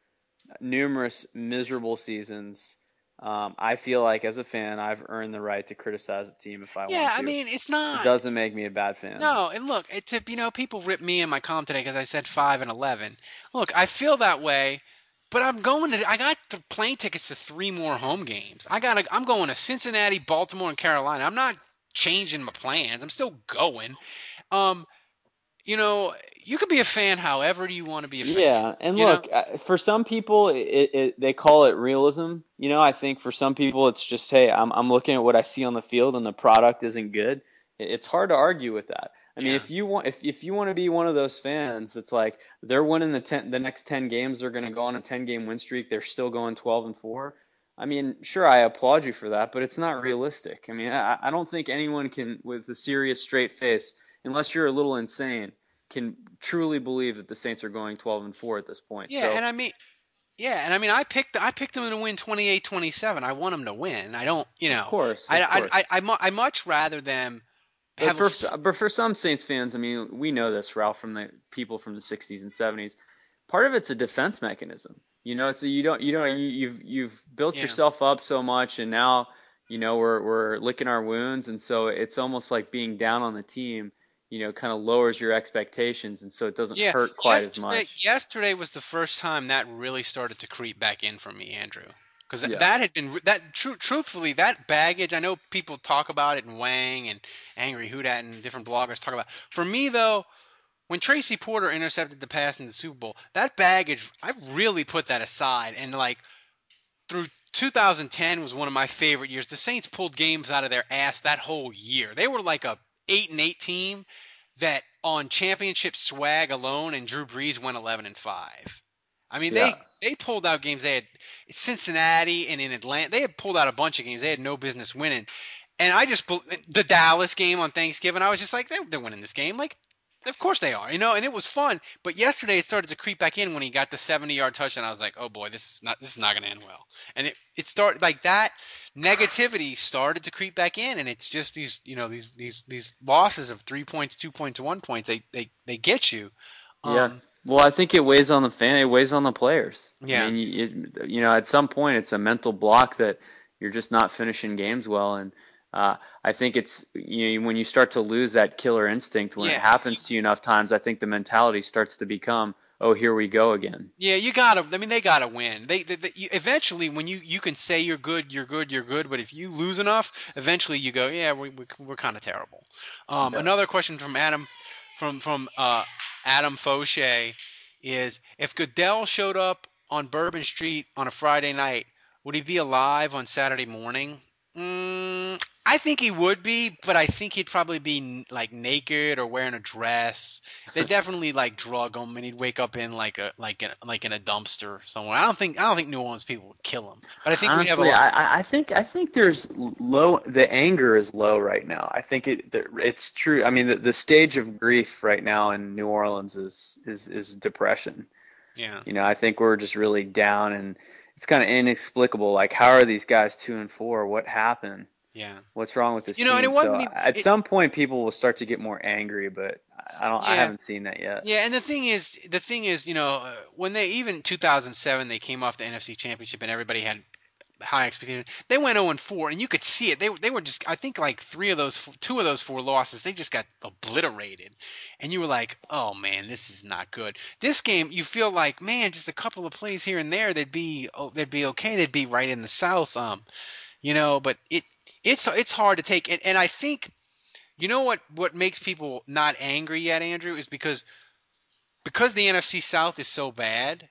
numerous miserable seasons. Um, I feel like as a fan, I've earned the right to criticize a team if I want to. Yeah, I mean, it's not. It doesn't make me a bad fan. No, and look, it's a, you know people rip me in my column today because I said five and eleven. Look, I feel that way, but I'm going to. I got the plane tickets to three more home games. I got. I'm going to Cincinnati, Baltimore, and Carolina. I'm not changing my plans. I'm still going. Um, you know, you could be a fan however you want to be a fan. Yeah, and look, know? for some people, it, it they call it realism. You know, I think for some people, it's just, hey, I'm I'm looking at what I see on the field, and the product isn't good. It's hard to argue with that. I mean, if you want, if if you want to be one of those fans that's like they're winning the ten, the next ten games, they're going to go on a ten game win streak. They're still going 12 and four. I mean, sure, I applaud you for that, but it's not realistic. I mean, I, I don't think anyone can, with a serious, straight face, unless you're a little insane, can truly believe that the Saints are going 12 and four at this point. Yeah, so, and I mean, yeah, and I mean, I picked I picked them to win 28-27. I want them to win. I don't, you know. Of course, I, of I, course. I, I, mu- I much rather them But for, a, but for some Saints fans, I mean, we know this, Ralph, from the people from the 60s and 70s. Part of it's a defense mechanism. You know, it's a, you don't you don't you, you've you've built Yeah. yourself up so much, and now you know we're we're licking our wounds, and so it's almost like being down on the team. You know, kind of lowers your expectations, and so it doesn't yeah, hurt quite as much. Yesterday was the first time that really started to creep back in for me, Andrew. Because Yeah. that had been that tru- truthfully that baggage. I know people talk about it and Wang and Angry Who Dat and different bloggers talk about. For me though, when Tracy Porter intercepted the pass in the Super Bowl, that baggage I really put that aside and like through 2010 was one of my favorite years. The Saints pulled games out of their ass that whole year. They were like a eight and eight team that on championship swag alone, and Drew Brees went 11 and five. I mean, Yeah. they they pulled out games. They had Cincinnati and in Atlanta. They had pulled out a bunch of games. They had no business winning. And I just the Dallas game on Thanksgiving. I was just like, they're, winning this game. Like, of course they are, you know. And it was fun. But yesterday it started to creep back in when he got the 70-yard touchdown. I was like, oh boy, this is not this is not going to end well. And it it started like that negativity started to creep back in, and it's just these you know these these these losses of three points, two points, one points. They they they get you. yeah. Um, Well, I think it weighs on the fan. It weighs on the players. Yeah. I mean, you, it, you know, at some point, it's a mental block that you're just not finishing games well, and uh, I think it's you know, when you start to lose that killer instinct when it happens to you enough times. I think the mentality starts to become, oh, here we go again. Yeah, you gotta. I mean, they gotta win. They, they, they you, eventually, when you you can say you're good, you're good, you're good. But if you lose enough, eventually you go, yeah, we, we, we're kind of terrible. Um, Another question from Adam, from from uh, Adam Fauché, is if Goodell showed up on Bourbon Street on a Friday night, would he be alive on Saturday morning? Mm, I think he would be, but I think he'd probably be like naked or wearing a dress. They definitely like drug him, and he'd wake up in like a like in, like in a dumpster somewhere. I don't think I don't think New Orleans people would kill him, but I think we have a Honestly, I- I think I think there's low. The anger is low right now. I think it it's true. I mean, the, the stage of grief right now in New Orleans is is is depression. yeah. You know, I think we're just really down, and it's kind of inexplicable. Like, how are these guys two and four? What happened? Yeah. What's wrong with this You know, team? and it wasn't so even- at it- some point, people will start to get more angry, but I don't. I haven't seen that yet. Yeah, and the thing is, the thing is, you know, uh, when they even 2007 they came off the NFC Championship and everybody had high expectations. They went 0 and 4, and you could see it. They they were just, I think, like three of those, two of those four losses, they just got obliterated, and you were like, oh man, this is not good. This game, you feel like, man, just a couple of plays here and there, they'd be, oh, they'd be okay. They'd be right in the South, um, you know. But it, it's it's hard to take, and, and I think. You know what? What makes people not angry yet, Andrew, is because because the NFC South is so bad,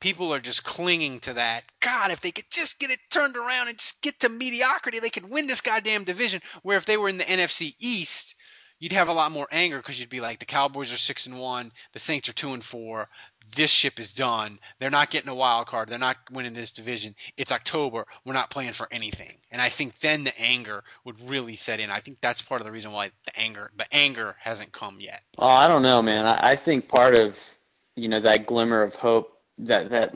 people are just clinging to that. God, if they could just get it turned around and just get to mediocrity, they could win this goddamn division. Where if they were in the NFC East, you'd have a lot more anger because you'd be like, the Cowboys are six and one, the Saints are two and four. This ship is done. They're not getting a wild card. They're not winning this division. It's October. We're not playing for anything. And I think then the anger would really set in. I think that's part of the reason why the anger the anger hasn't come yet. Oh, I don't know, man. I, I think part of you know that glimmer of hope that that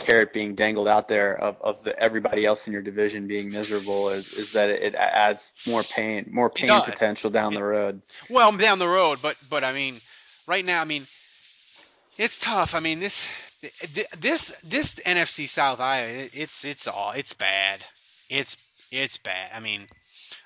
carrot being dangled out there of, of the, everybody else in your division being miserable is, is that it, it adds more pain, more pain potential down the road. Well, down the road, but but I mean, right now, I mean, it's tough. I mean, this this this NFC South, I it's it's all it's bad. It's it's bad. I mean,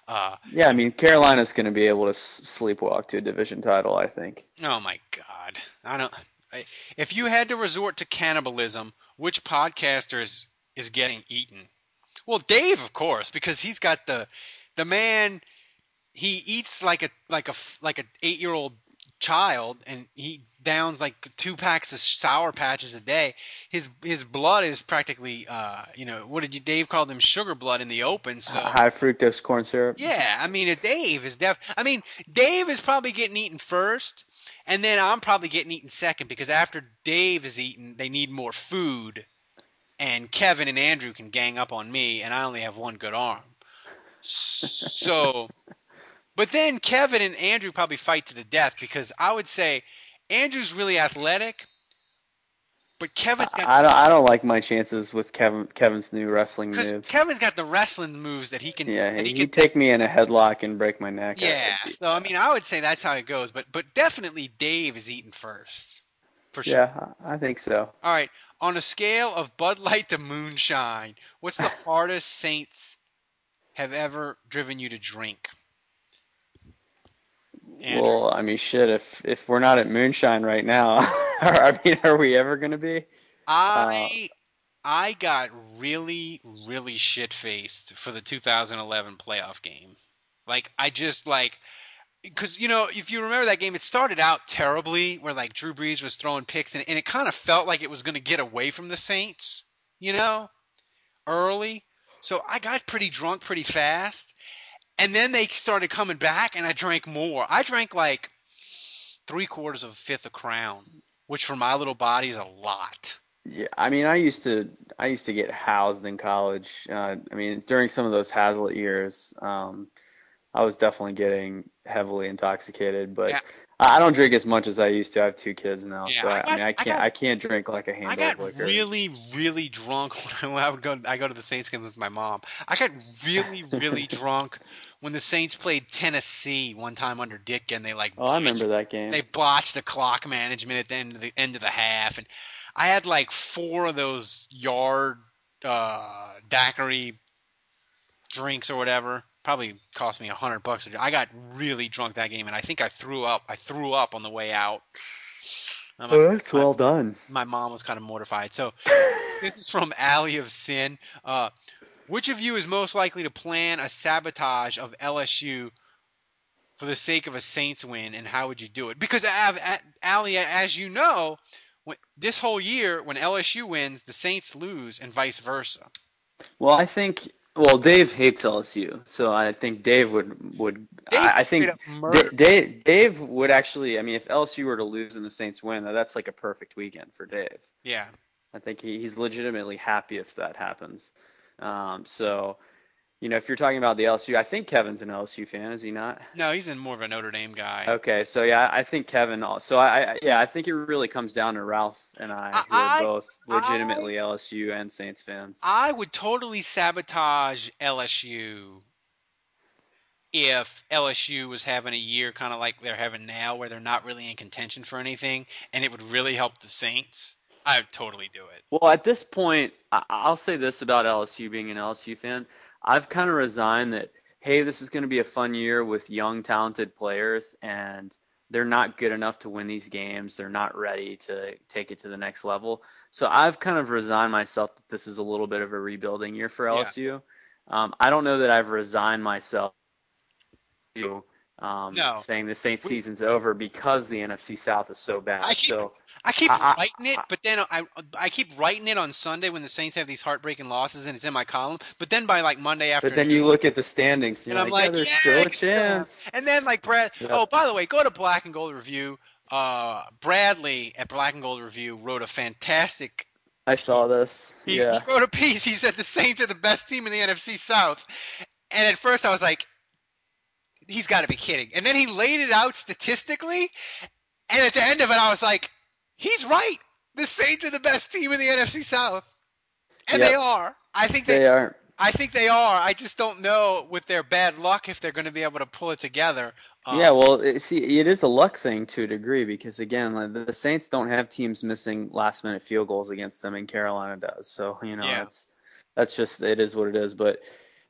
uh, Yeah, I mean Carolina's going to be able to sleepwalk to a division title. I think. oh my God, I don't. I, if you had to resort to cannibalism, which podcaster is is getting eaten? Well, Dave, of course, because he's got the the man. He eats like a like a like an eight year old child and he downs like two packs of sour patches a day, his his blood is practically uh you know what did you Dave call them sugar blood in the open. So High fructose corn syrup. yeah, I mean, Dave is def. I mean, Dave is probably getting eaten first, and then I'm probably getting eaten second because after Dave is eaten, they need more food, and Kevin and Andrew can gang up on me, and I only have one good arm. So, but then Kevin and Andrew probably fight to the death because I would say Andrew's really athletic, but Kevin's got I don't. I don't like my chances with Kevin. Kevin's new wrestling because moves. Kevin's got the wrestling moves that he can. Yeah, he, he he'd can take me in a headlock and break my neck. I- Yeah, so I mean, I would say that's how it goes, but but definitely Dave is eating first, for sure. Yeah, I I think so. All right, on a scale of Bud Light to moonshine, what's the hardest Saints have ever driven you to drink? Andrew. Well, I mean, shit. If if we're not at moonshine right now, I mean, are we ever gonna be? I uh, I got really really shit faced for the 2011 playoff game. Like I just like because you know if you remember that game, it started out terribly where like Drew Brees was throwing picks and, and it kind of felt like it was going to get away from the Saints, you know, early. So I got pretty drunk pretty fast, and then they started coming back and I drank more. I drank like three quarters of a fifth of Crown, which for my little body is a lot. Yeah, I mean, I used to I used to get housed in college. Uh, I mean, during some of those Haslett years, um, I was definitely getting heavily intoxicated. But Yeah. I I don't drink as much as I used to. I have two kids now, Yeah, so I I, I mean, I I can't got- I can't drink like a I handle got of liquor. really, really drunk when I would go. I go to the Saints game with my mom. I got really, really drunk when the Saints played Tennessee one time under Dick, and they like Oh, I remember that game. they botched the clock management at the end of the end of the half, and I had like four of those yard uh, daiquiri drinks or whatever. Probably cost me a hundred bucks. I got really drunk that game, and I think I threw up. I threw up on the way out. Um, Oh, that's well done. my mom was kind of mortified. So this is from Alley of Sin. Uh, which of you is most likely to plan a sabotage of LSU for the sake of a Saints win, and how would you do it? Because Av- A- Allie, as you know, when, this whole year when LSU wins, the Saints lose, and vice versa. Well, I think well, Dave hates LSU, so I think Dave would would Dave I, I think straight up Da- murdered. Dave Dave would actually. I mean, if LSU were to lose and the Saints win, that's like a perfect weekend for Dave. Yeah. I think he, he's legitimately happy if that happens. Um, so, you know, if you're talking about the LSU, I think Kevin's an LSU fan, is he not? No, he's in more of a Notre Dame guy. Okay, so yeah, I think Kevin. So I, I yeah, I think it really comes down to Ralph and I, who are I- both legitimately LSU and Saints fans. I would totally sabotage LSU if LSU was having a year kind of like they're having now, where they're not really in contention for anything, and it would really help the Saints. I would totally do it. Well, at this point, I'll say this about LSU being an LSU fan. I've kind of resigned that, hey, this is going to be a fun year with young, talented players, and they're not good enough to win these games. They're not ready to take it to the next level. So I've kind of resigned myself that this is a little bit of a rebuilding year for Yeah. LSU. Um, I don't know that I've resigned myself to um, No. saying the Saints season's over because the NFC South is so bad. I keep- so I keep I- writing it, but then I I keep writing it on Sunday when the Saints have these heartbreaking losses, and it's in my column. But then by like Monday afternoon, But then you look at the standings, and and you're I'm like, like, yeah, there's yeah, still a chance. And then like Brad. Oh, by the way, go to Black and Gold Review. Uh, Bradley at Black and Gold Review wrote a fantastic. I saw this. He, yeah. he wrote a piece. He said the Saints are the best team in the NFC South, and at first I was like, he's got to be kidding. And then he laid it out statistically, and at the end of it, I was like, he's right. The Saints are the best team in the NFC South, and Yep. they are. I think they, They are. I think they are. I just don't know with their bad luck if they're going to be able to pull it together. Um, yeah, well, it, see, it is a luck thing to a degree because again, like, the Saints don't have teams missing last-minute field goals against them, and Carolina does. So you know, Yeah. that's that's just it is what it is. But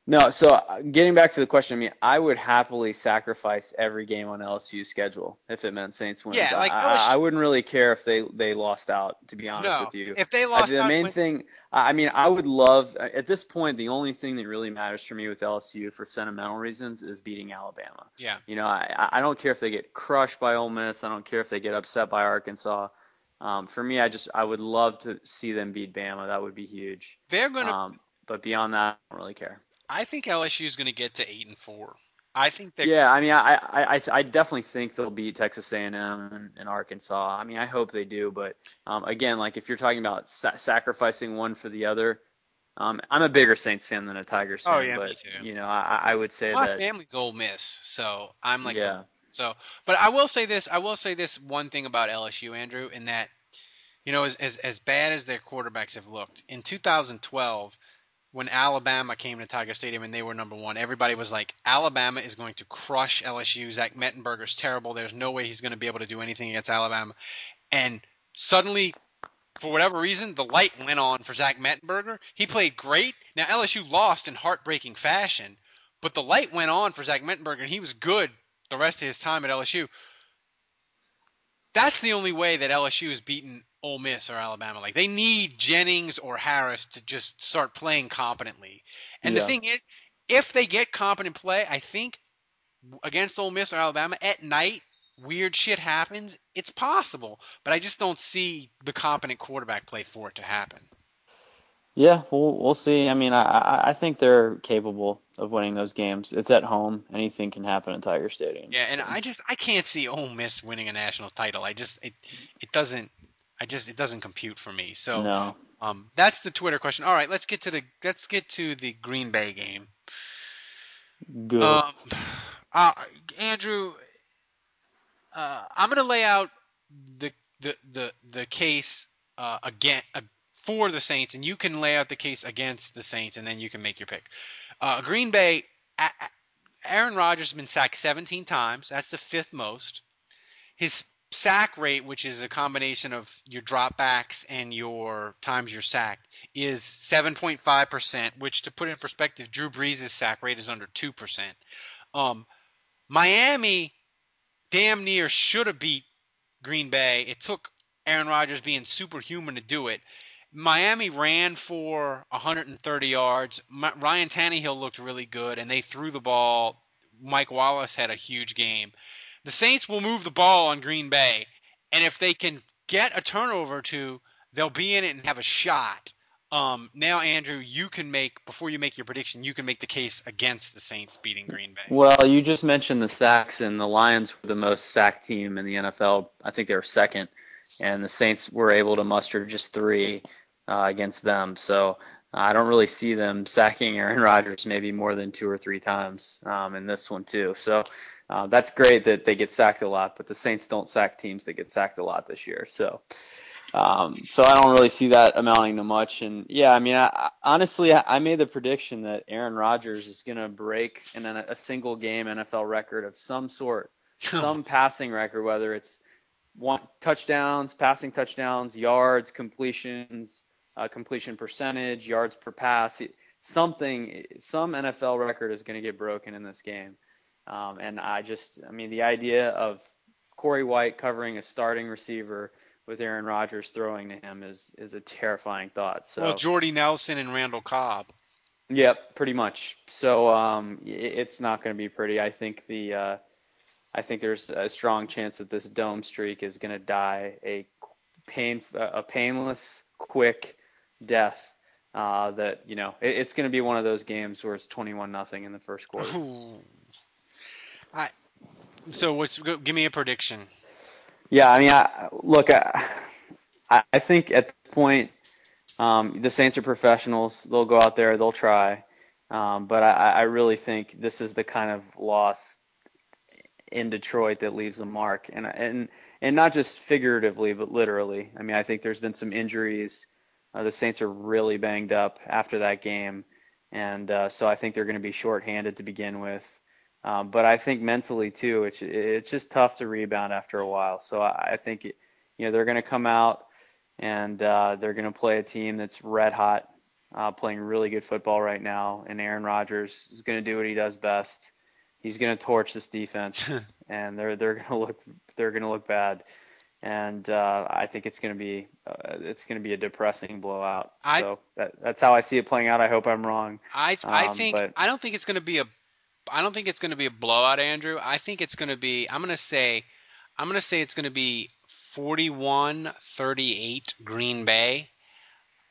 No, so uh, getting back to the question, I mean, I would happily sacrifice every game on LSU's schedule if it meant Saints wins. Yeah, like I, LSU I, I wouldn't really care if they they lost out. To be honest No, with you, if they I- lost the main thing, I I mean, I would love at this point. The only thing that really matters for me with LSU for sentimental reasons is beating Alabama. Yeah. You know, I I don't care if they get crushed by Ole Miss. I don't care if they get upset by Arkansas. Um, for me, I just I would love to see them beat Bama. That would be huge. They're gonna. Um, but beyond that, I don't really care. I think LSU is gonna get to eight and four. I think they're. Yeah, I mean, I, I, I, I definitely think they'll beat Texas A&M and, and Arkansas. I mean, I hope they do, but um, again, like if you're talking about sa- sacrificing one for the other, um, I'm a bigger Saints fan than a Tigers fan. Oh, yeah, me but too. you know, I, I would say My that. family's Ole Miss, so I'm like. Yeah. So, but I will say this. I will say this one thing about LSU, Andrew, in that, you know, as as, as bad as their quarterbacks have looked in 2012, when Alabama came to Tiger Stadium and they were number one, everybody was like, Alabama is going to crush LSU. Zach Mettenberger's terrible. There's no way he's going to be able to do anything against Alabama. And suddenly, for whatever reason, the light went on for Zach Mettenberger. He played great. Now LSU lost in heartbreaking fashion, but the light went on for Zach Mettenberger, and he was good the rest of his time at LSU. That's the only way that LSU has beaten Ole Miss or Alabama. Like they need Jennings or Harris to just start playing competently. And the thing is, if they get competent play, I think against Ole Miss or Alabama at night, weird shit happens. It's possible, but I just don't see the competent quarterback play for it to happen. Yeah, we'll we'll see. I mean, I I I think they're capable of winning those games. It's at home. Anything can happen at Tiger Stadium. Yeah, and I just I can't see Ole Miss winning a national title. I just it it doesn't I just it doesn't compute for me. So No. um that's the Twitter question. All right, let's get to the let's get to the Green Bay game. Good. Um, uh, Andrew, uh, I'm going to lay out the the the the case uh, again uh, for the Saints, and you can lay out the case against the Saints, and then you can make your pick. Uh, Green Bay, Aaron Rodgers has been sacked 17 times. That's the fifth most. His sack rate, which is a combination of your dropbacks and your times you're sacked, is 7.5%, which to put in perspective, Drew Brees' sack rate is under 2%. Um, Miami damn near should have beat Green Bay. It took Aaron Rodgers being superhuman to do it. Miami ran for 130 yards. Ma- Ryan Tannehill looked really good, and they threw the ball. Mike Wallace had a huge game. The Saints will move the ball on Green Bay, and if they can get a turnover or two, they'll be in it and have a shot. Um, now, Andrew, you can make before you make your prediction, you can make the case against the Saints beating Green Bay. Well, you just mentioned the sacks, and the Lions were the most sacked team in the NFL. I think they were second, and the Saints were able to muster just three uh, against them. So I don't really see them sacking Aaron Rodgers maybe more than two or three times um, in this one too. So uh, that's great that they get sacked a lot, but the Saints don't sack teams that get sacked a lot this year. So. Um, so I don't really see that amounting to much. And yeah, I mean, I, I, honestly, I, I made the prediction that Aaron Rodgers is going to break in a, a single game NFL record of some sort, some passing record, whether it's one touchdowns, passing touchdowns, yards, completions, uh, completion percentage, yards per pass, something, some NFL record is going to get broken in this game. Um, and I just, I mean, the idea of Corey White covering a starting receiver with Aaron Rodgers throwing to him is is a terrifying thought. So well, Jordy Nelson and Randall Cobb. Yep, pretty much. So um, it's not going to be pretty. I think the uh, I think there's a strong chance that this dome streak is going to die a pain a painless, quick death. Uh, that you know it, it's going to be one of those games where it's 21 nothing in the first quarter. Ooh. I so what's give me a prediction. Yeah, I mean, I, look, I, I think at this point, um, the Saints are professionals. They'll go out there, they'll try. Um, but I, I really think this is the kind of loss in Detroit that leaves a mark, and and and not just figuratively, but literally. I mean, I think there's been some injuries. Uh, the Saints are really banged up after that game, and uh, so I think they're going to be shorthanded to begin with. Um, but I think mentally too, it's it's just tough to rebound after a while. So I, I think it, you know they're going to come out and uh, they're going to play a team that's red hot, uh, playing really good football right now, and Aaron Rodgers is going to do what he does best. He's going to torch this defense, and they're they're going to look they're going to look bad. And uh, I think it's going to be uh, it's going to be a depressing blowout. I- so that, that's how I see it playing out. I hope I'm wrong. I I Um, think I don't think it's going to be a I don't think it's going to be a blowout, Andrew. I think it's going to be I'm going to say I'm going to say it's going to be 41-38 Green Bay.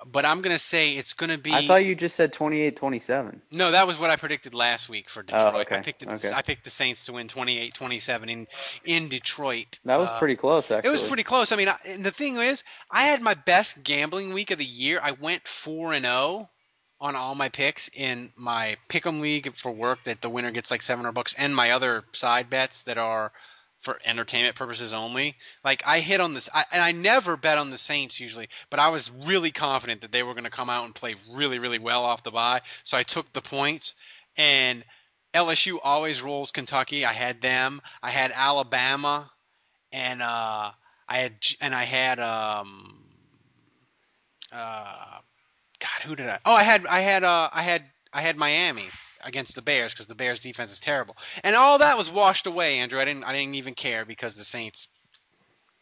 But I'm going to say it's going to be I thought you just said 28-27. No, that was what I predicted last week for Detroit. Oh, okay, I picked the, okay. I picked the Saints to win 28-27 in in Detroit. That was Uh, pretty close, actually. It was pretty close. I mean, I, and the thing is, I had my best gambling week of the year. I went four and zero on all my picks in my pick'em league for work that the winner gets like seven hundred bucks, and my other side bets that are for entertainment purposes only. Like I hit on this, I, and I never bet on the Saints usually, but I was really confident that they were going to come out and play really, really well off the bye. So I took the points, and LSU always rolls Kentucky. I had them. I had Alabama, and uh, I had and I had um, uh, God, who did I? Oh, I had I had uh, I had I had Miami against the Bears because the Bears defense is terrible, and all that was washed away, Andrew. I didn't I didn't even care because the Saints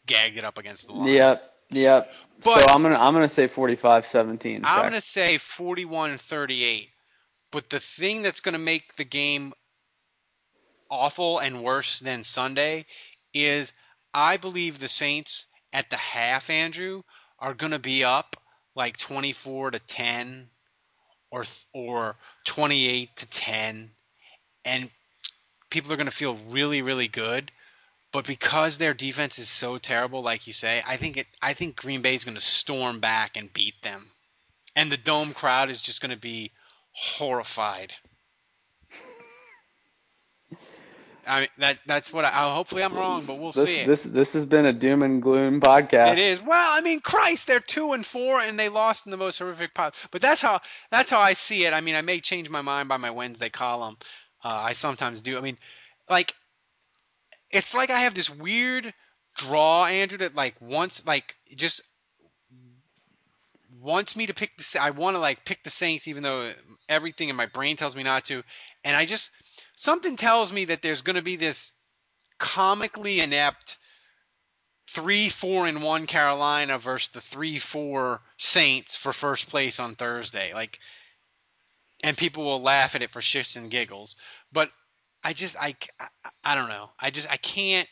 gagged it up against the line. Yep, yep. But- so I'm gonna I'm gonna say 45-17. I'm to say 41-38. But the thing that's going to make the game awful and worse than Sunday is I believe the Saints at the half, Andrew, are going to be up like 24 to 10 or or 28 to 10 and people are going to feel really really good. But because their defense is so terrible, like you say, I think it. I think Green Bay is going to storm back and beat them, and the dome crowd is just going to be horrified. I mean, that that's what I. Hopefully, I'm wrong, but we'll this see. this this has been a doom and gloom podcast. It is. Well, I mean, Christ, they're two and four, and they lost in the most horrific pot. But that's how that's how I see it. I mean, I may change my mind by my Wednesday column. Uh, I sometimes do. I mean, like, it's like I have this weird draw, Andrew, that like once, like, just wants me to pick the. I want to like pick the Saints, even though everything in my brain tells me not to, and I just something tells me that there's going to be this comically inept three, four, and one Carolina versus the three, four Saints for first place on Thursday. Like, and people will laugh at it for shits and giggles. But I just, I, I, I don't know. I just, I can't,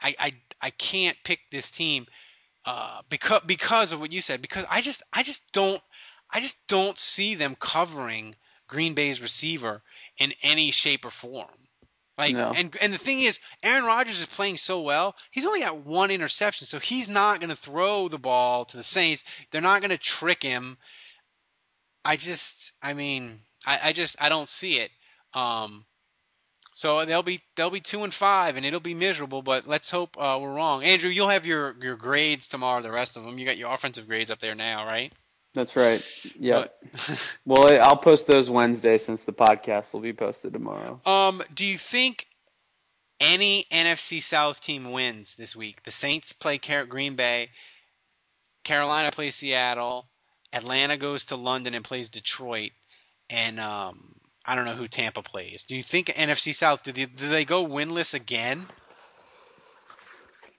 I, I, I can't pick this team uh, because because of what you said. Because I just, I just don't, I just don't see them covering Green Bay's receiver in any shape or form. Like No. and and the thing is, Aaron Rodgers is playing so well. He's only got one interception, so he's not going to throw the ball to the Saints. They're not going to trick him. I just, I mean, I, I just, I don't see it. Um, so they'll be they'll be two and five, and it'll be miserable. But let's hope uh, we're wrong. Andrew, you'll have your your grades tomorrow. The rest of them, you got your offensive grades up there now, right? That's right. Yep. well, I'll post those Wednesday since the podcast will be posted tomorrow. Um, do you think any NFC South team wins this week? The Saints play Car- Green Bay, Carolina plays Seattle, Atlanta goes to London and plays Detroit, and um, I don't know who Tampa plays. Do you think NFC South do they, do they go winless again?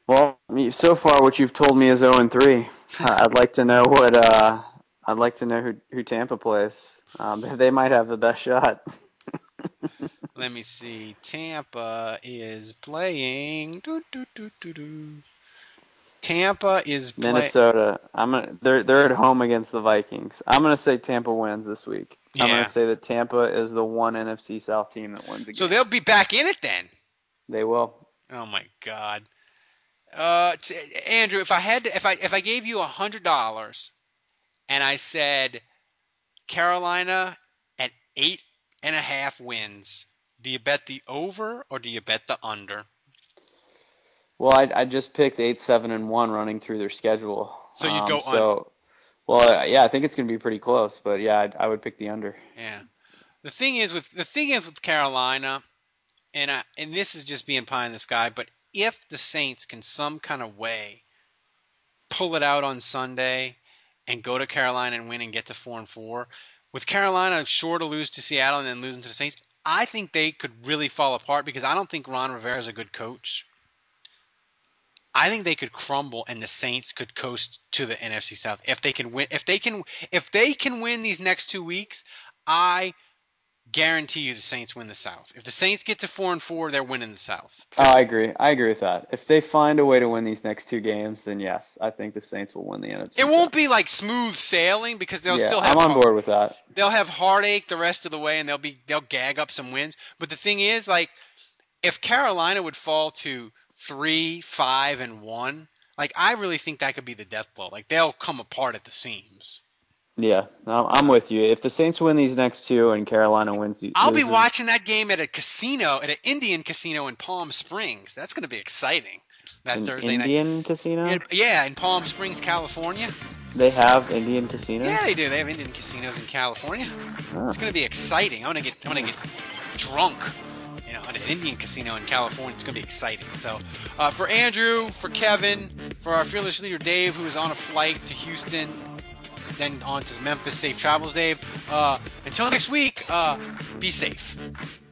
Well, so far what you've told me is 0 and 3. I'd like to know what uh I'd like to know who who Tampa plays. Um, they might have the best shot. Let me see. Tampa is playing. doo, doo, doo, doo, doo. Tampa is play- Minnesota. I'm gonna they're they're at home against the Vikings. I'm gonna say Tampa wins this week. I'm gonna say that Tampa is the one NFC South team that wins again. So they'll be back in it then. They will. Oh my God. Uh, t- Andrew, if I had to, if I if I gave you a hundred dollars, and I said Carolina at eight and a half wins, do you bet the over or do you bet the under? Well, I I just picked eight, seven, and one running through their schedule. So you'd Um, go so. Well, uh, yeah, I think it's gonna be pretty close, but yeah, I'd, I would pick the under. Yeah. The thing is with the thing is with Carolina, and I, and this is just being pie in the sky, but if the Saints can some kind of way pull it out on Sunday and go to Carolina and win and get to four and four, with Carolina sure to lose to Seattle and then losing to the Saints, I think they could really fall apart because I don't think Ron Rivera is a good coach. I think they could crumble and the Saints could coast to the NFC South if they can win. If they can, if they can win these next two weeks, I guarantee you the Saints win the South. If the Saints get to four and four, they're winning the South. Oh, I agree. I agree with that. If they find a way to win these next two games, then yes, I think the Saints will win the NFC. It won't be like smooth sailing because they'll yeah, still have. I'm on board with that. They'll have heartache the rest of the way, and they'll be they'll gag up some wins. But the thing is, like, if Carolina would fall to three, five, and one, like I really think that could be the death blow. Like they'll come apart at the seams. Yeah, I'm I'm with you. If the Saints win these next two and Carolina wins the, I'll be loses- watching that game at a casino, at an Indian casino in Palm Springs. That's going to be exciting. That an Thursday Indian casino. Yeah, in Palm Springs, California. They have Indian casinos. Yeah, they do. They have Indian casinos in California. Oh. It's going to be exciting. I want to get I want to get drunk. You know, at an Indian casino in California. It's going to be exciting. So, uh, for Andrew, for Kevin, for our fearless leader Dave, who is on a flight to Houston, then on to Memphis. Safe travels, Dave. Uh, until next week, uh, be safe.